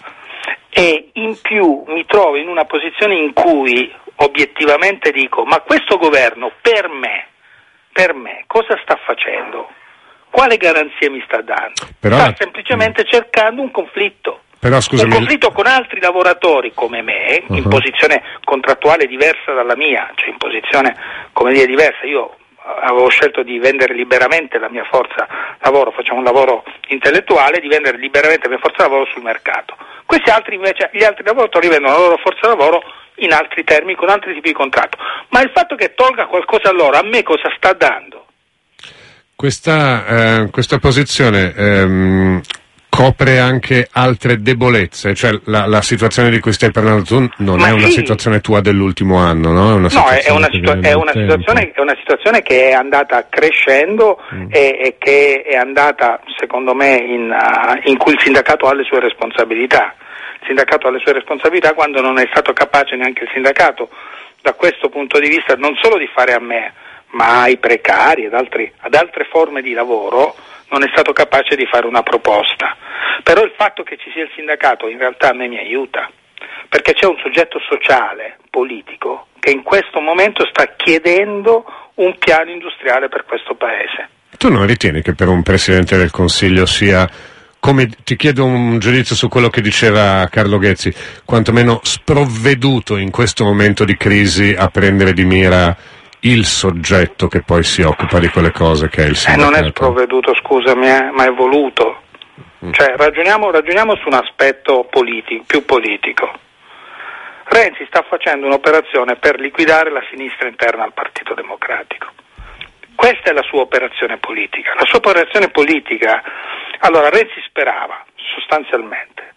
e in più mi trovo in una posizione in cui obiettivamente dico ma questo governo per me, per me cosa sta facendo? quale garanzie mi sta dando? Però sta semplicemente cercando un conflitto. Però scusami, un conflitto con altri lavoratori come me, in Uh-huh. posizione contrattuale diversa dalla mia, cioè in posizione come dire diversa. Io avevo scelto di vendere liberamente la mia forza lavoro, facciamo un lavoro intellettuale, di vendere liberamente la mia forza lavoro sul mercato. Questi altri invece, gli altri lavoratori vendono la loro forza lavoro in altri termini, con altri tipi di contratto. Ma il fatto che tolga qualcosa a loro, a me cosa sta dando? questa, eh, questa posizione ehm, copre anche altre debolezze, cioè la, la situazione di cui stai parlando non Ma è una sì. situazione tua dell'ultimo anno, no? È una No, è, una, viene è una è una situazione che è andata crescendo Mm. e, e che è andata, secondo me, in, ah, in cui il sindacato ha le sue responsabilità. Il sindacato ha le sue responsabilità quando non è stato capace neanche il sindacato, da questo punto di vista, non solo di fare a me, ma ai precari ed altri- ad altre forme di lavoro, non è stato capace di fare una proposta. Però il fatto che ci sia il sindacato in realtà a me mi aiuta, perché c'è un soggetto sociale, politico, che in questo momento sta chiedendo un piano industriale per questo paese. Tu non ritieni che per un Presidente del Consiglio sia, come ti chiedo un giudizio su quello che diceva Carlo Ghezzi, quantomeno sprovveduto in questo momento di crisi a prendere di mira il soggetto che poi si occupa di quelle cose che è il Eh, sindacato? non è sprovveduto, scusami, eh, ma è voluto. Cioè, ragioniamo, ragioniamo su un aspetto politi- più politico. Renzi sta facendo un'operazione per liquidare la sinistra interna al Partito Democratico. Questa è la sua operazione politica. La sua operazione politica, allora Renzi sperava sostanzialmente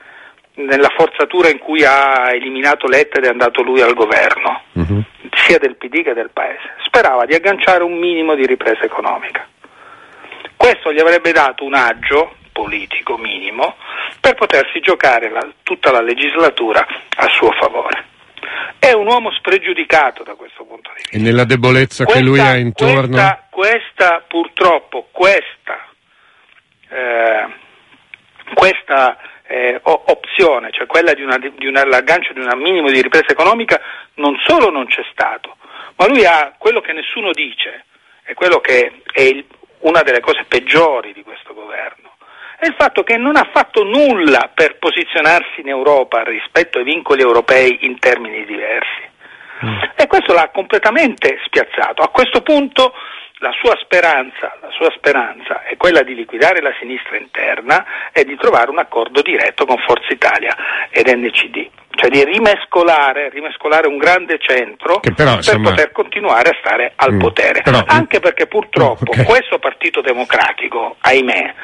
nella forzatura in cui ha eliminato Letta ed è andato lui al governo, Mhm. Sia del PD che del Paese, sperava di agganciare un minimo di ripresa economica. Questo gli avrebbe dato un aggio politico minimo per potersi giocare la- tutta la legislatura a suo favore. È un uomo spregiudicato da questo punto di vista. E nella debolezza che lui ha intorno? Questa, questa, purtroppo, questa, eh, questa eh, opzione, cioè quella di, una, di una- l'aggancio di un minimo di ripresa economica, non solo non c'è stato, ma lui ha quello che nessuno dice, e quello che è il- una delle cose peggiori di questo governo, è il fatto che non ha fatto nulla per posizionarsi in Europa rispetto ai vincoli europei in termini diversi. E questo l'ha completamente spiazzato. A questo punto la sua speranza, la sua speranza è quella di liquidare la sinistra interna e di trovare un accordo diretto con Forza Italia ed NCD, cioè di rimescolare, rimescolare un grande centro però, per insomma- poter continuare a stare al Mm, potere. però- Anche perché purtroppo Ok. questo Partito Democratico, ahimè,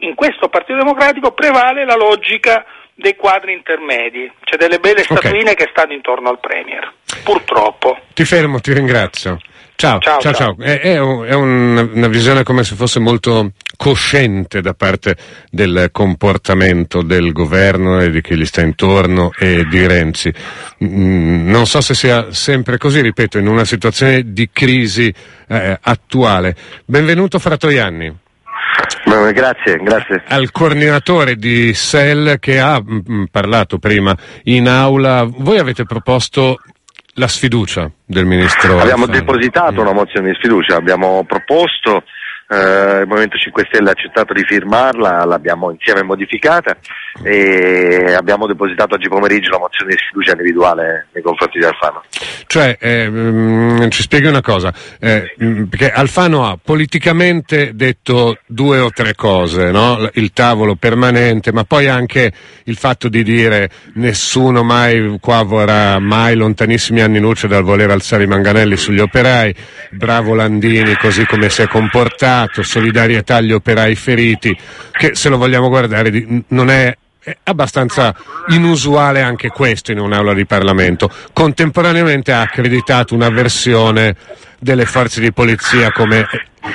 in questo Partito Democratico prevale la logica dei quadri intermedi, cioè delle belle statuine che stanno intorno al Premier. Purtroppo. Ti fermo, ti ringrazio. Ciao, ciao, Ciao, ciao. È, è un- è un- una visione come se fosse molto cosciente da parte del comportamento del governo e di chi gli sta intorno e di Renzi. Mm, non so se sia sempre così, ripeto, in una situazione di crisi eh, attuale. Benvenuto Fratoianni. Beh, Grazie, grazie. al coordinatore di SEL che ha mm, parlato prima in aula. Voi avete proposto la sfiducia del ministro. Abbiamo Alfano. depositato una mozione di sfiducia, abbiamo proposto, eh, il Movimento 5 Stelle ha accettato di firmarla, l'abbiamo insieme modificata e abbiamo depositato oggi pomeriggio la mozione di sfiducia individuale nei confronti di Alfano. Cioè, eh, mm, ci spieghi una cosa, eh, perché Alfano ha politicamente detto due o tre cose, no? il tavolo permanente, ma poi anche il fatto di dire nessuno mai qua vorrà mai lontanissimi anni luce dal voler alzare i manganelli sugli operai, bravo Landini così come si è comportato, solidarietà agli operai feriti, che se lo vogliamo guardare non è è abbastanza inusuale anche questo in un'aula di Parlamento. Contemporaneamente ha accreditato una versione delle forze di polizia come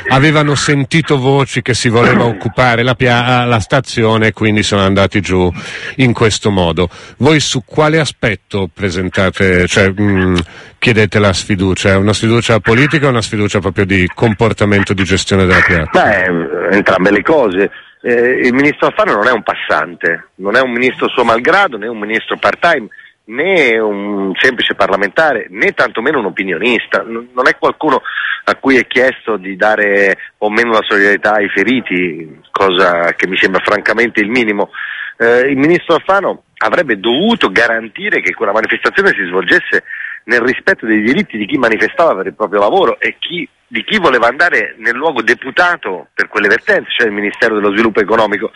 avevano sentito voci che si voleva occupare la, pia- la stazione e quindi sono andati giù in questo modo. Voi su quale aspetto presentate, cioè mh, chiedete la sfiducia? Una sfiducia politica o una sfiducia proprio di comportamento di gestione della piazza? Beh, entrambe le cose. Eh, il ministro Alfano non è un passante, non è un ministro suo malgrado, né un ministro part-time, né un semplice parlamentare né tantomeno un opinionista, non è qualcuno a cui è chiesto di dare o meno la solidarietà ai feriti, cosa che mi sembra francamente il minimo. Eh, il ministro Alfano avrebbe dovuto garantire che quella manifestazione si svolgesse nel rispetto dei diritti di chi manifestava per il proprio lavoro e chi, di chi voleva andare nel luogo deputato per quelle vertenze, cioè il Ministero dello Sviluppo Economico.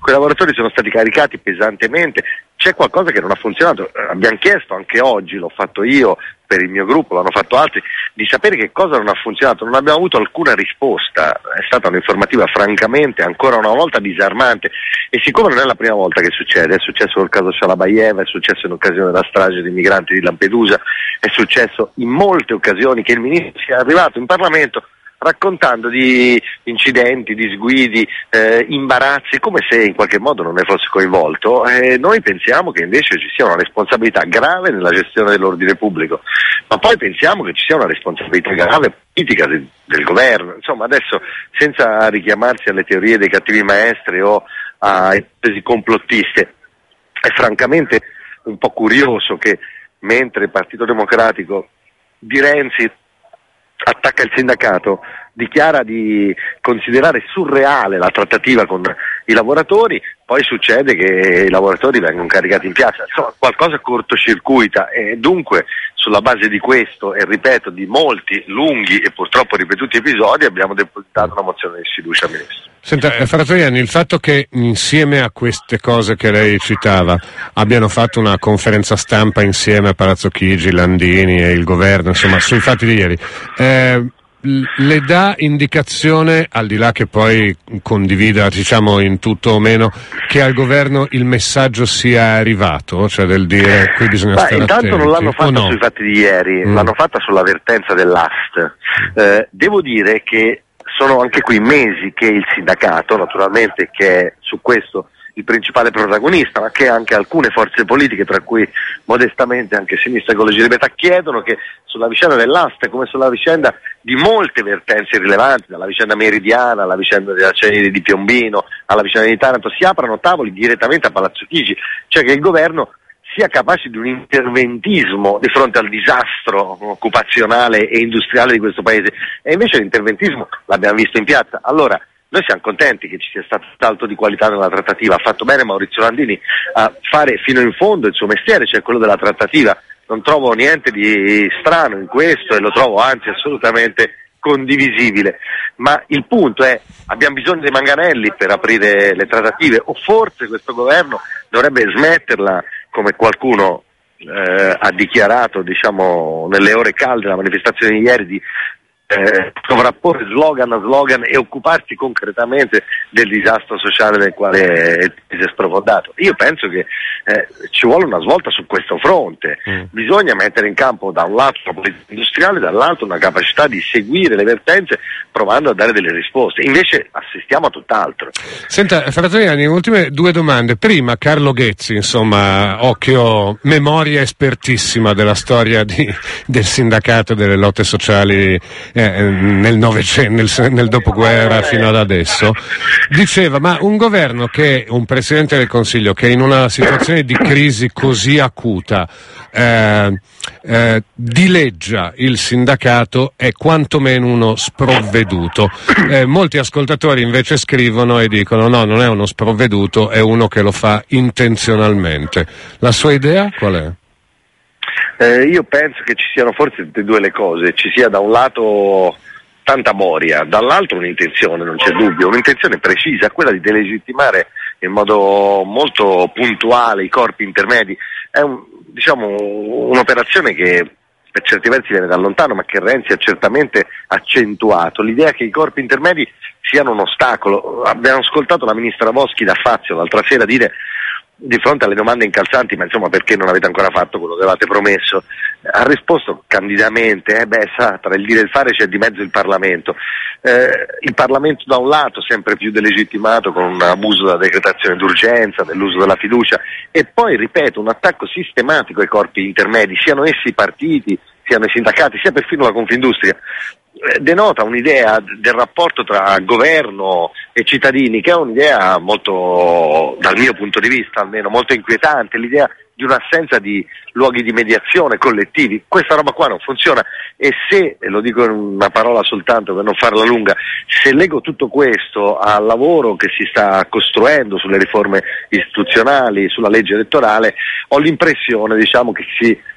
Quei lavoratori sono stati caricati pesantemente, c'è qualcosa che non ha funzionato. Eh, abbiamo chiesto anche oggi, l'ho fatto io per il mio gruppo, l'hanno fatto altri, di sapere che cosa non ha funzionato. Non abbiamo avuto alcuna risposta, è stata un'informativa francamente ancora una volta disarmante e siccome non è la prima volta che succede, è successo col caso Shalabayeva, è successo in occasione della strage dei migranti di Lampedusa, è successo in molte occasioni che il Ministro sia arrivato in Parlamento raccontando di incidenti, disguidi, eh, imbarazzi, come se in qualche modo non ne fosse coinvolto. Eh, noi pensiamo che invece ci sia una responsabilità grave nella gestione dell'ordine pubblico, ma poi pensiamo che ci sia una responsabilità grave politica del, del governo. Insomma, adesso senza richiamarsi alle teorie dei cattivi maestri o a ipotesi complottiste, è francamente un po' curioso che mentre il Partito Democratico di Renzi attacca il sindacato, dichiara di considerare surreale la trattativa con i lavoratori, poi succede che i lavoratori vengono caricati in piazza, insomma qualcosa cortocircuita e dunque sulla base di questo e ripeto di molti lunghi e purtroppo ripetuti episodi abbiamo depositato una mozione di sfiducia Ministro. Senta, eh, Fratoriani, il fatto che insieme a queste cose che lei citava abbiano fatto una conferenza stampa insieme a Palazzo Chigi, Landini e il governo, insomma, sui fatti di ieri, eh, le dà indicazione, al di là che poi condivida diciamo in tutto o meno, che al governo il messaggio sia arrivato, cioè del dire qui bisogna Ma stare intanto attenti, non l'hanno fatta no? sui fatti di ieri, Mm. l'hanno fatta sull'avvertenza dell'AST. Eh, devo dire che sono anche qui mesi che il sindacato, naturalmente che è su questo il principale protagonista, ma che anche alcune forze politiche, tra cui modestamente anche Sinistra Ecologia e Libertà, chiedono che sulla vicenda dell'asta, come sulla vicenda di molte vertenze rilevanti, dalla vicenda meridiana alla vicenda della cenere di Piombino, alla vicenda di Taranto, si aprano tavoli direttamente a Palazzo Chigi, cioè che il governo sia capace di un interventismo di fronte al disastro occupazionale e industriale di questo paese. E invece l'interventismo l'abbiamo visto in piazza. Allora, noi siamo contenti che ci sia stato salto di qualità nella trattativa. Ha fatto bene Maurizio Landini a fare fino in fondo il suo mestiere, cioè quello della trattativa. Non trovo niente di strano in questo e lo trovo anzi assolutamente condivisibile. Ma il punto è abbiamo bisogno dei manganelli per aprire le trattative o forse questo governo dovrebbe smetterla come qualcuno eh, ha dichiarato diciamo, nelle ore calde della manifestazione di ieri di eh, sovrapporre slogan a slogan e occuparsi concretamente del disastro sociale nel quale il paese è sprofondato. Io penso che eh, ci vuole una svolta su questo fronte, Mm. bisogna mettere in campo da un lato la politica industriale, dall'altro una capacità di seguire le vertenze provando a dare delle risposte, invece assistiamo a tutt'altro. Senta, Fratoriani, ultime due domande. Prima, Carlo Ghezzi, insomma, occhio, memoria espertissima della storia di- del sindacato e delle lotte sociali eh, nel, nel, nel dopoguerra fino ad adesso, diceva, ma un governo che, un Presidente del Consiglio che in una situazione di crisi così acuta eh, eh, dileggia il sindacato è quantomeno uno sprovveduto. Eh, molti ascoltatori invece scrivono e dicono no, non è uno sprovveduto, è uno che lo fa intenzionalmente. La sua idea qual è? Eh, io penso che ci siano forse tutte e due le cose, ci sia da un lato tanta moria, dall'altro un'intenzione, non c'è dubbio, un'intenzione precisa, quella di delegittimare in modo molto puntuale i corpi intermedi. È un- diciamo, un'operazione che per certi versi viene da lontano, ma che Renzi ha certamente accentuato. L'idea che i corpi intermedi siano un ostacolo. Abbiamo ascoltato la ministra Boschi da Fazio l'altra sera dire di fronte alle domande incalzanti, ma insomma perché non avete ancora fatto quello che avevate promesso? Ha risposto candidamente, eh beh sa, tra il dire e il fare c'è di mezzo il Parlamento. Eh, il Parlamento da un lato sempre più delegittimato con un abuso della decretazione d'urgenza, dell'uso della fiducia e poi, ripeto, un attacco sistematico ai corpi intermedi, siano essi i partiti, siano i sindacati, sia perfino la Confindustria denota un'idea del rapporto tra governo e cittadini che è un'idea molto, dal mio punto di vista almeno, molto inquietante, l'idea di un'assenza di luoghi di mediazione collettivi. Questa roba qua non funziona e se, e lo dico in una parola soltanto per non farla lunga, se leggo tutto questo al lavoro che si sta costruendo sulle riforme istituzionali, sulla legge elettorale, ho l'impressione diciamo, che si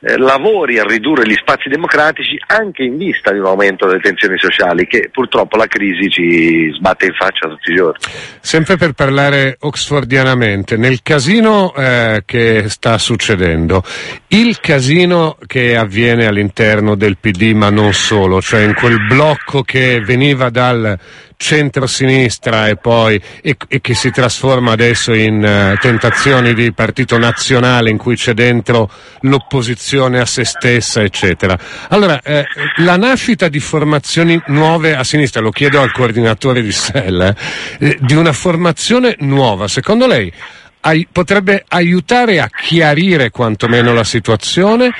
eh, lavori a ridurre gli spazi democratici anche in vista di un aumento delle tensioni sociali che purtroppo la crisi ci sbatte in faccia tutti i giorni. Sempre per parlare oxfordianamente, nel casino eh, che sta succedendo, il casino che avviene all'interno del PD ma non solo, cioè in quel blocco che veniva dal centro-sinistra e poi e, e che si trasforma adesso in uh, tentazioni di partito nazionale in cui c'è dentro l'opposizione a se stessa, eccetera. Allora, eh, la nascita di formazioni nuove a sinistra, lo chiedo al coordinatore di SEL, eh, di una formazione nuova, secondo lei ai, potrebbe aiutare a chiarire quantomeno la situazione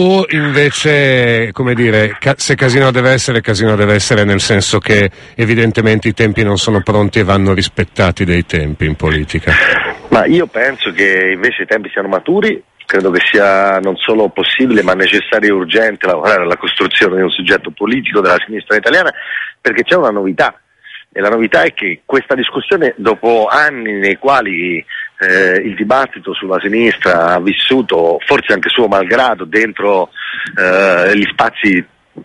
o invece, come dire, ca- se casino deve essere, casino deve essere nel senso che evidentemente i tempi non sono pronti e vanno rispettati dei tempi in politica? Ma io penso che invece i tempi siano maturi, credo che sia non solo possibile ma necessario e urgente lavorare alla costruzione di un soggetto politico della sinistra italiana perché c'è una novità e la novità è che questa discussione dopo anni nei quali eh, il dibattito sulla sinistra ha vissuto, forse anche suo malgrado, dentro eh, gli spazi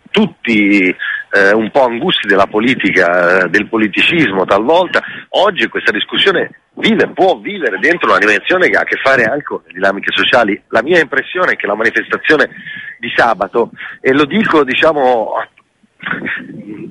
tutti eh, un po' angusti della politica, eh, del politicismo talvolta, oggi questa discussione vive, può vivere dentro una dimensione che ha a che fare anche con le dinamiche sociali. La mia impressione è che la manifestazione di sabato, e lo dico diciamo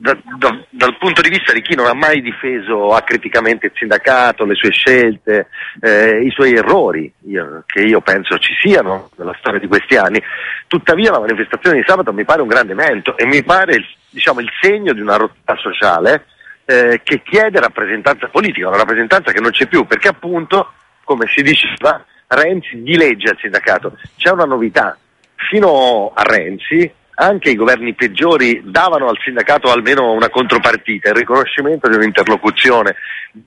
da, da, dal punto di vista di chi non ha mai difeso acriticamente il sindacato, le sue scelte, eh, i suoi errori, io, che io penso ci siano nella storia di questi anni, tuttavia la manifestazione di sabato mi pare un grande evento e mi pare il, diciamo, il segno di una rotta sociale eh, che chiede rappresentanza politica, una rappresentanza che non c'è più, perché appunto, come si diceva, Renzi dilegge al sindacato. C'è una novità, fino a Renzi anche i governi peggiori davano al sindacato almeno una contropartita, il riconoscimento di un'interlocuzione,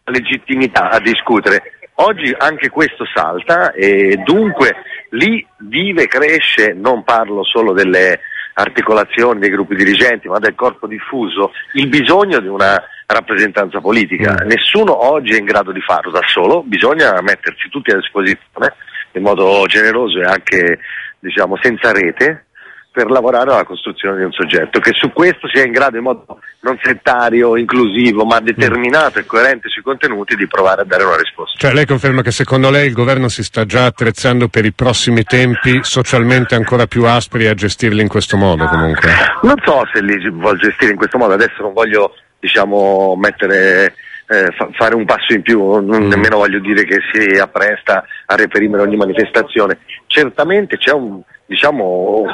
legittimità a discutere. Oggi anche questo salta e dunque lì vive, cresce, non parlo solo delle articolazioni dei gruppi dirigenti, ma del corpo diffuso, il bisogno di una rappresentanza politica. Mm. Nessuno oggi è in grado di farlo da solo, bisogna mettersi tutti a disposizione in modo generoso e anche diciamo, senza rete per lavorare alla costruzione di un soggetto che su questo sia in grado in modo non settario, inclusivo, ma determinato e coerente sui contenuti di provare a dare una risposta. Cioè lei conferma che secondo lei il governo si sta già attrezzando per i prossimi tempi socialmente ancora più aspri a gestirli in questo modo comunque? Non so se li vuol gestire in questo modo, adesso non voglio diciamo mettere eh, fa- fare un passo in più, non mm. nemmeno voglio dire che si appresta a reprimere ogni manifestazione. Certamente c'è un, diciamo,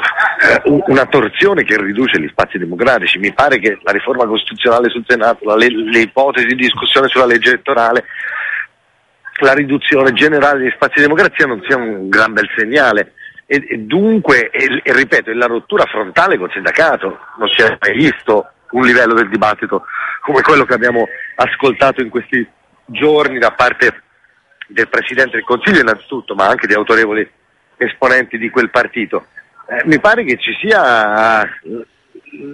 una torsione che riduce gli spazi democratici. Mi pare che la riforma costituzionale sul Senato, le, le ipotesi di discussione sulla legge elettorale, la riduzione generale degli spazi di democrazia non sia un gran bel segnale. E, e dunque, e, e ripeto, è la rottura frontale col sindacato, non si è mai visto un livello del dibattito come quello che abbiamo ascoltato in questi giorni da parte del Presidente del Consiglio innanzitutto, ma anche di autorevoli esponenti di quel partito. Eh, mi pare che ci sia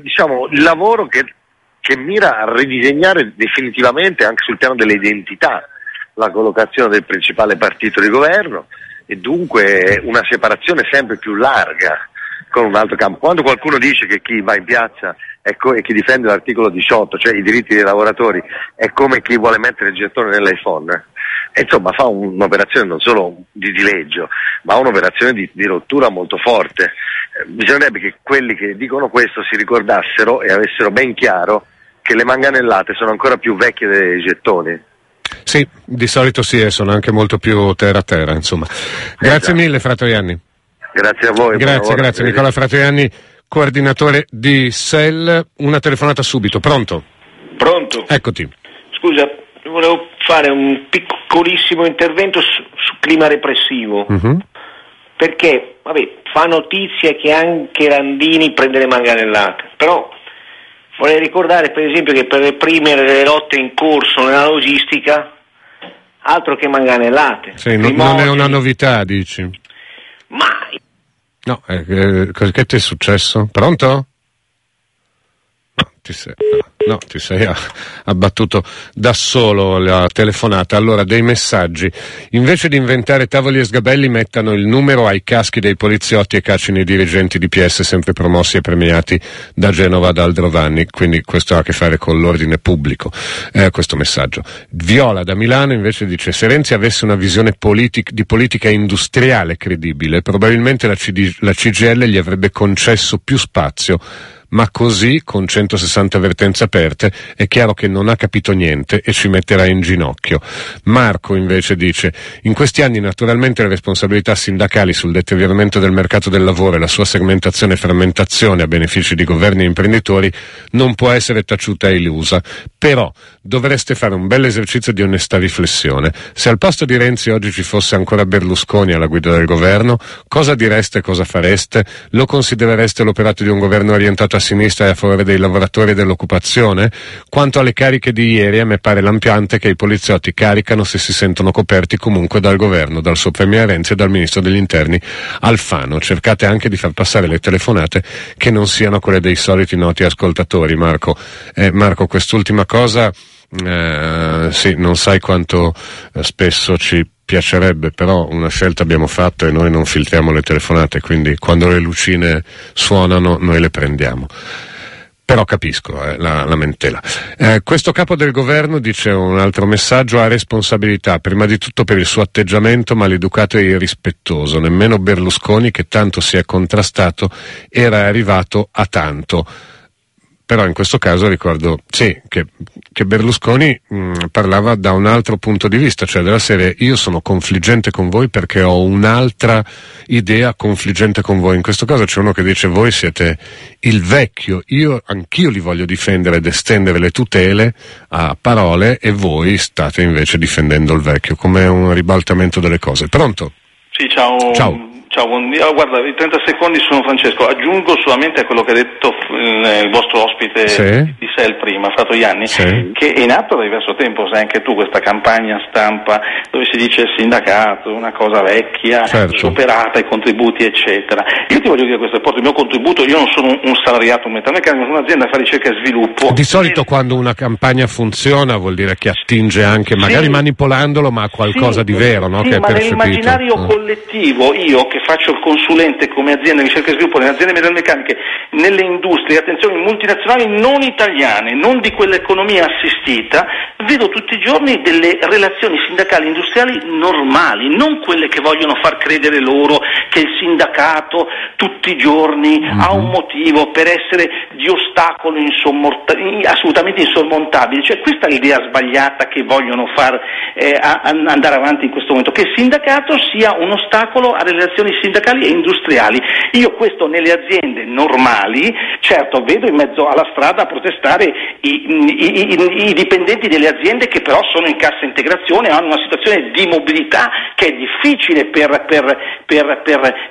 diciamo, il lavoro che, che mira a ridisegnare definitivamente anche sul piano delle identità la collocazione del principale partito di governo e dunque una separazione sempre più larga con un altro campo. Quando qualcuno dice che chi va in piazza co- e chi difende l'articolo 18, cioè i diritti dei lavoratori, è come chi vuole mettere il gettone nell'iPhone, insomma fa un, un'operazione non solo di dileggio, ma un'operazione di, di rottura molto forte. Eh, bisognerebbe che quelli che dicono questo si ricordassero e avessero ben chiaro che le manganellate sono ancora più vecchie dei gettoni. Sì, di solito sì, e sono anche molto più terra a terra, insomma. Grazie esatto. mille, Fratoianni. Grazie a voi. Grazie, grazie. Nicola Fratoianni, coordinatore di SEL. Una telefonata subito. Pronto? Pronto. Eccoti. Scusa, volevo fare un piccolissimo intervento su, su clima repressivo. Uh-huh. Perché, vabbè, fa notizia che anche Randini prende le manganellate, però vorrei ricordare per esempio che per reprimere le lotte in corso nella logistica altro che manganellate. Sì, non, non è una novità, dici? Ma... No, eh, eh, che ti è successo? Pronto? Ti sei, no, ti sei abbattuto da solo la telefonata. Allora, dei messaggi. Invece di inventare tavoli e sgabelli, mettano il numero ai caschi dei poliziotti e cacciano i dirigenti di PS sempre promossi e premiati da Genova ad Aldrovani. Quindi questo ha a che fare con l'ordine pubblico. Eh, questo messaggio. Viola da Milano invece dice: Se Renzi avesse una visione politic- di politica industriale credibile, probabilmente la, CD- la CGL gli avrebbe concesso più spazio ma così, con 160 avvertenze aperte, è chiaro che non ha capito niente e ci metterà in ginocchio. Marco invece dice, in questi anni naturalmente le responsabilità sindacali sul deterioramento del mercato del lavoro e la sua segmentazione e frammentazione a benefici di governi e imprenditori non può essere taciuta e illusa, però dovreste fare un bel esercizio di onestà riflessione. Se al posto di Renzi oggi ci fosse ancora Berlusconi alla guida del governo, cosa direste e cosa fareste? Lo considerereste l'operato di un governo orientato sinistra e a favore dei lavoratori e dell'occupazione? Quanto alle cariche di ieri, a me pare lampiante che i poliziotti caricano se si sentono coperti comunque dal governo, dal suo premier Renzi e dal ministro degli interni Alfano. Cercate anche di far passare le telefonate che non siano quelle dei soliti noti ascoltatori, Marco. Eh, Marco, quest'ultima cosa, eh, sì, non sai quanto eh, spesso ci piacerebbe, però una scelta abbiamo fatto e noi non filtriamo le telefonate, quindi quando le lucine suonano noi le prendiamo. Però capisco eh, la lamentela. Eh, questo capo del governo dice un altro messaggio, ha responsabilità prima di tutto per il suo atteggiamento maleducato e irrispettoso. Nemmeno Berlusconi, che tanto si è contrastato, era arrivato a tanto però in questo caso ricordo sì, che, che Berlusconi mh, parlava da un altro punto di vista, cioè della serie io sono confliggente con voi perché ho un'altra idea confliggente con voi. In questo caso c'è uno che dice voi siete il vecchio, io anch'io li voglio difendere ed estendere le tutele a parole e voi state invece difendendo il vecchio, come un ribaltamento delle cose. Pronto? Sì, ciao. Ciao. Ciao, buongiorno. Guarda, i 30 secondi sono Francesco. Aggiungo solamente a quello che ha detto eh, il vostro ospite sì. di SEL prima, Fratoianni, sì. che è in atto da diverso tempo, sai anche tu, questa campagna stampa dove si dice sindacato, una cosa vecchia, certo. superata, i contributi, eccetera. Io ti voglio dire questo, porto il mio contributo, io non sono un, salariato, un metalmeccanico, sono un'azienda a fare ricerca e sviluppo. Di solito e... quando una campagna funziona vuol dire che attinge anche, magari sì. manipolandolo, ma a qualcosa di vero, no? Che è percepito. nell'immaginario Mm. collettivo, io che faccio il consulente come azienda di ricerca e sviluppo nelle aziende metalmeccaniche, nelle industrie, attenzione, multinazionali non italiane, non di quell'economia assistita, vedo tutti i giorni delle relazioni sindacali industriali normali, non quelle che vogliono far credere loro che il sindacato tutti i giorni Mhm. ha un motivo per essere di ostacolo insommorta- assolutamente insormontabile. Cioè questa è l'idea sbagliata che vogliono far eh, a- a- andare avanti in questo momento, che il sindacato sia un ostacolo alle relazioni sindacali e industriali. Io questo nelle aziende normali, certo vedo in mezzo alla strada a protestare i, i- i- i dipendenti delle aziende che però sono in cassa integrazione, hanno una situazione di mobilità che è difficile per, per- per-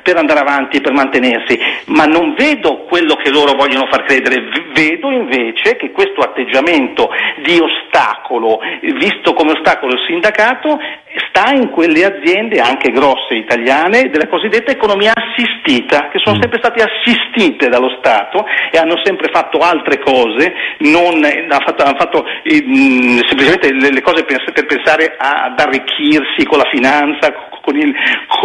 per- andare avanti per mantenersi, ma non vedo quello che loro vogliono far credere, vedo invece che questo atteggiamento di ostacolo, visto come ostacolo il sindacato, sta in quelle aziende anche grosse italiane della cosiddetta economia assistita, che sono sempre state assistite dallo Stato e hanno sempre fatto altre cose, non, hanno fatto, hanno fatto, eh, mh, semplicemente le, le cose per, per pensare a- ad arricchirsi con la finanza, con il,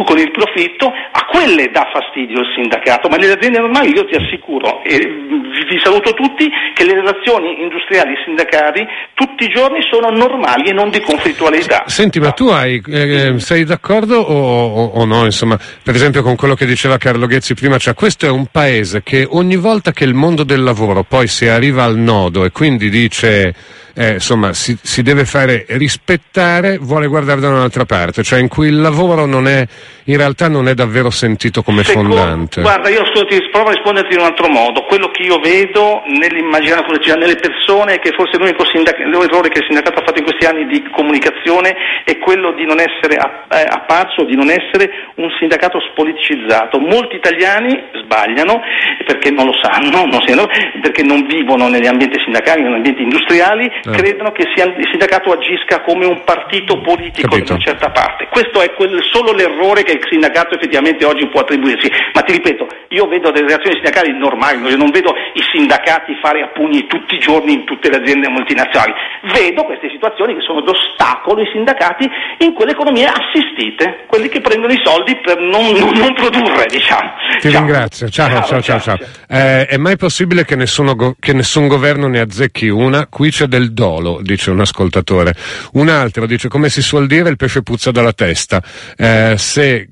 con il profitto, a quelle dà fastidio il sindacato, ma nelle aziende normali io ti assicuro, e vi, vi saluto tutti, che le relazioni industriali e sindacali tutti i giorni sono normali e non di conflittualità. Senti, ma tu hai, eh, sei d'accordo o, o- o no? Insomma, per esempio con quello che diceva Carlo Ghezzi prima, cioè questo è un paese che ogni volta che il mondo del lavoro poi si arriva al nodo e quindi dice, eh, insomma, si, si deve fare rispettare, vuole guardare da un'altra parte, cioè in cui il lavoro non è, in realtà non è davvero sentito come Secondo- fondante. Guarda, io ascolti, provo a risponderti in un altro modo. Quello che io vedo nell'immaginario collettivo, nelle persone, che forse l'unico sindac- l'errore che il sindacato ha fatto in questi anni di comunicazione è quello di non essere app- eh, apparso, di non essere un sindacato spoliticizzato. Molti italiani sbagliano perché non lo sanno, non sanno, perché non vivono negli ambienti sindacali, negli ambienti industriali credono che sia, il sindacato agisca come un partito politico Capito. di una certa parte. Questo è quel- solo l'errore che il sindacato effettivamente oggi può attribuirsi. Ma ti ripeto, io vedo delle reazioni sindacali normali, io non vedo i sindacati fare a pugni tutti i giorni in tutte le aziende multinazionali. Vedo queste situazioni che sono d'ostacolo ai sindacati in quelle economie assistite, quelli che prendono i soldi per non, non- non produrre, diciamo. Ti Ciao. ringrazio, ciao, ciao, ciao, ciao. Eh, è mai possibile che, nessuno go- che nessun governo ne azzecchi una? Qui c'è del dolo, dice un ascoltatore. Un altro dice, come si suol dire, il pesce puzza dalla testa. Eh, se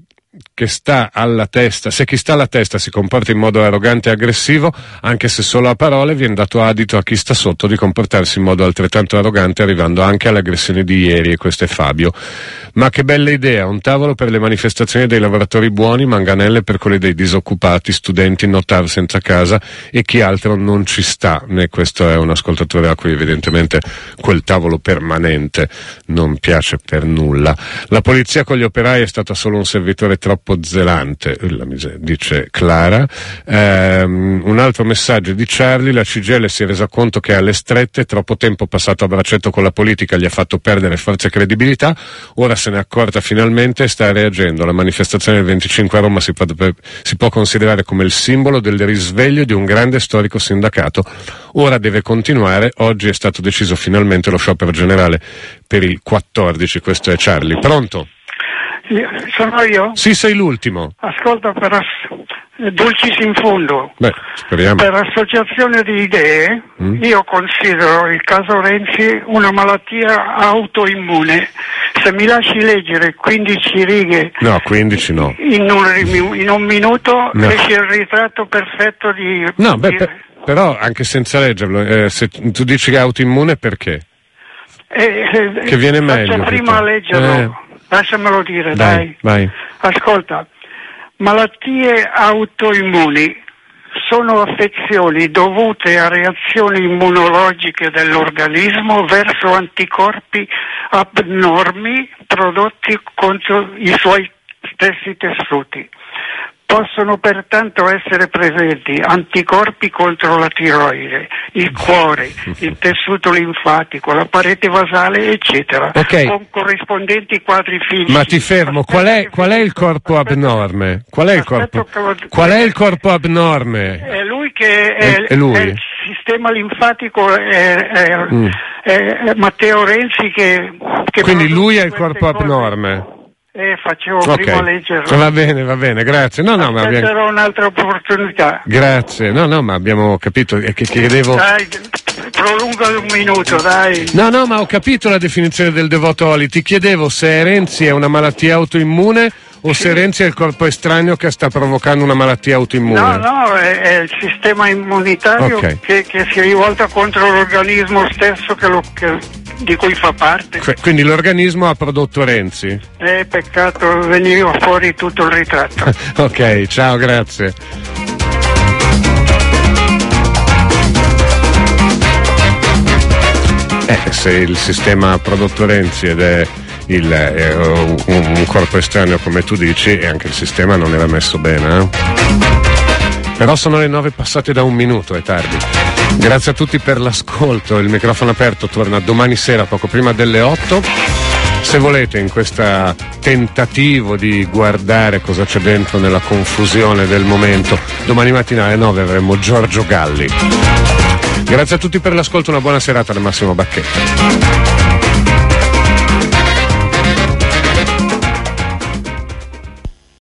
che sta alla testa, se chi sta alla testa si comporta in modo arrogante e aggressivo, anche se solo a parole, viene dato adito a chi sta sotto di comportarsi in modo altrettanto arrogante, arrivando anche alle aggressioni di ieri, e questo è Fabio. Ma che bella idea, un tavolo per le manifestazioni dei lavoratori buoni, manganelle per quelli dei disoccupati, studenti, notar senza casa e chi altro non ci sta. E questo è un ascoltatore a cui evidentemente quel tavolo permanente non piace per nulla. La polizia con gli operai è stata solo un servitore troppo zelante, eh, miseria, dice Clara. Ehm, un altro messaggio di Charlie, la CGL si è resa conto che alle strette troppo tempo passato a braccetto con la politica gli ha fatto perdere forza e credibilità, ora se ne è accorta finalmente e sta reagendo. La manifestazione del 25 a Roma si può, si può considerare come il simbolo del risveglio di un grande storico sindacato. Ora deve continuare, oggi è stato deciso finalmente lo sciopero generale per il 14, questo è Charlie. Pronto? Sono io? Sì, sei l'ultimo. Ascolta, per ass- Dulcis in fondo, Beh, speriamo. per associazione di idee, Mm. io considero il caso Renzi una malattia autoimmune. Se mi lasci leggere 15 righe No, 15 no. in un, in un minuto, No. esce il ritratto perfetto di... No, beh, per- però anche senza leggerlo, eh, se tu dici che è autoimmune perché? eh, eh, Che viene meglio, prima Vito. leggerlo, Eh. Lasciamelo dire, Dai, dai. vai. Ascolta, malattie autoimmuni sono affezioni dovute a reazioni immunologiche dell'organismo verso anticorpi abnormi prodotti contro i suoi stessi tessuti. Possono pertanto essere presenti anticorpi contro la tiroide, il [LAUGHS] cuore, il tessuto linfatico, la parete basale, eccetera, Ok. con corrispondenti quadri fisici. Ma ti fermo, qual è, qual è il corpo abnorme? Qual è il corpo, qual è il corpo abnorme? È lui che è, È- è lui? il sistema linfatico, è, Mm. Matteo Renzi che... che Quindi lui è il corpo cose. abnorme. Eh, facevo Ok, prima leggerlo. va bene, va bene, grazie. No, no, ma abbiamo... Un'altra opportunità. Grazie, no, no, ma abbiamo capito e che chiedevo... Dai, prolunga un minuto, dai. No, no, ma ho capito la definizione del devoto Oli. Ti chiedevo se Renzi è una malattia autoimmune o se Renzi è il corpo estraneo che sta provocando una malattia autoimmune. No, no, è, è il sistema immunitario Ok. che, che si rivolta contro l'organismo stesso che lo- che- di cui fa parte. Quindi l'organismo ha prodotto Renzi. È peccato veniva fuori tutto il ritratto. [LAUGHS] ok, ciao, grazie. Eh, se il sistema ha prodotto Renzi ed è il, è un, un corpo estraneo come tu dici e anche il sistema non era messo bene. eh? Però sono le nove passate da un minuto, è tardi. Grazie a tutti per l'ascolto, il microfono aperto torna domani sera poco prima delle 8. Se volete in questo tentativo di guardare cosa c'è dentro nella confusione del momento, domani mattina alle 9 avremo Giorgio Galli. Grazie a tutti per l'ascolto, una buona serata da Massimo Bacchetta.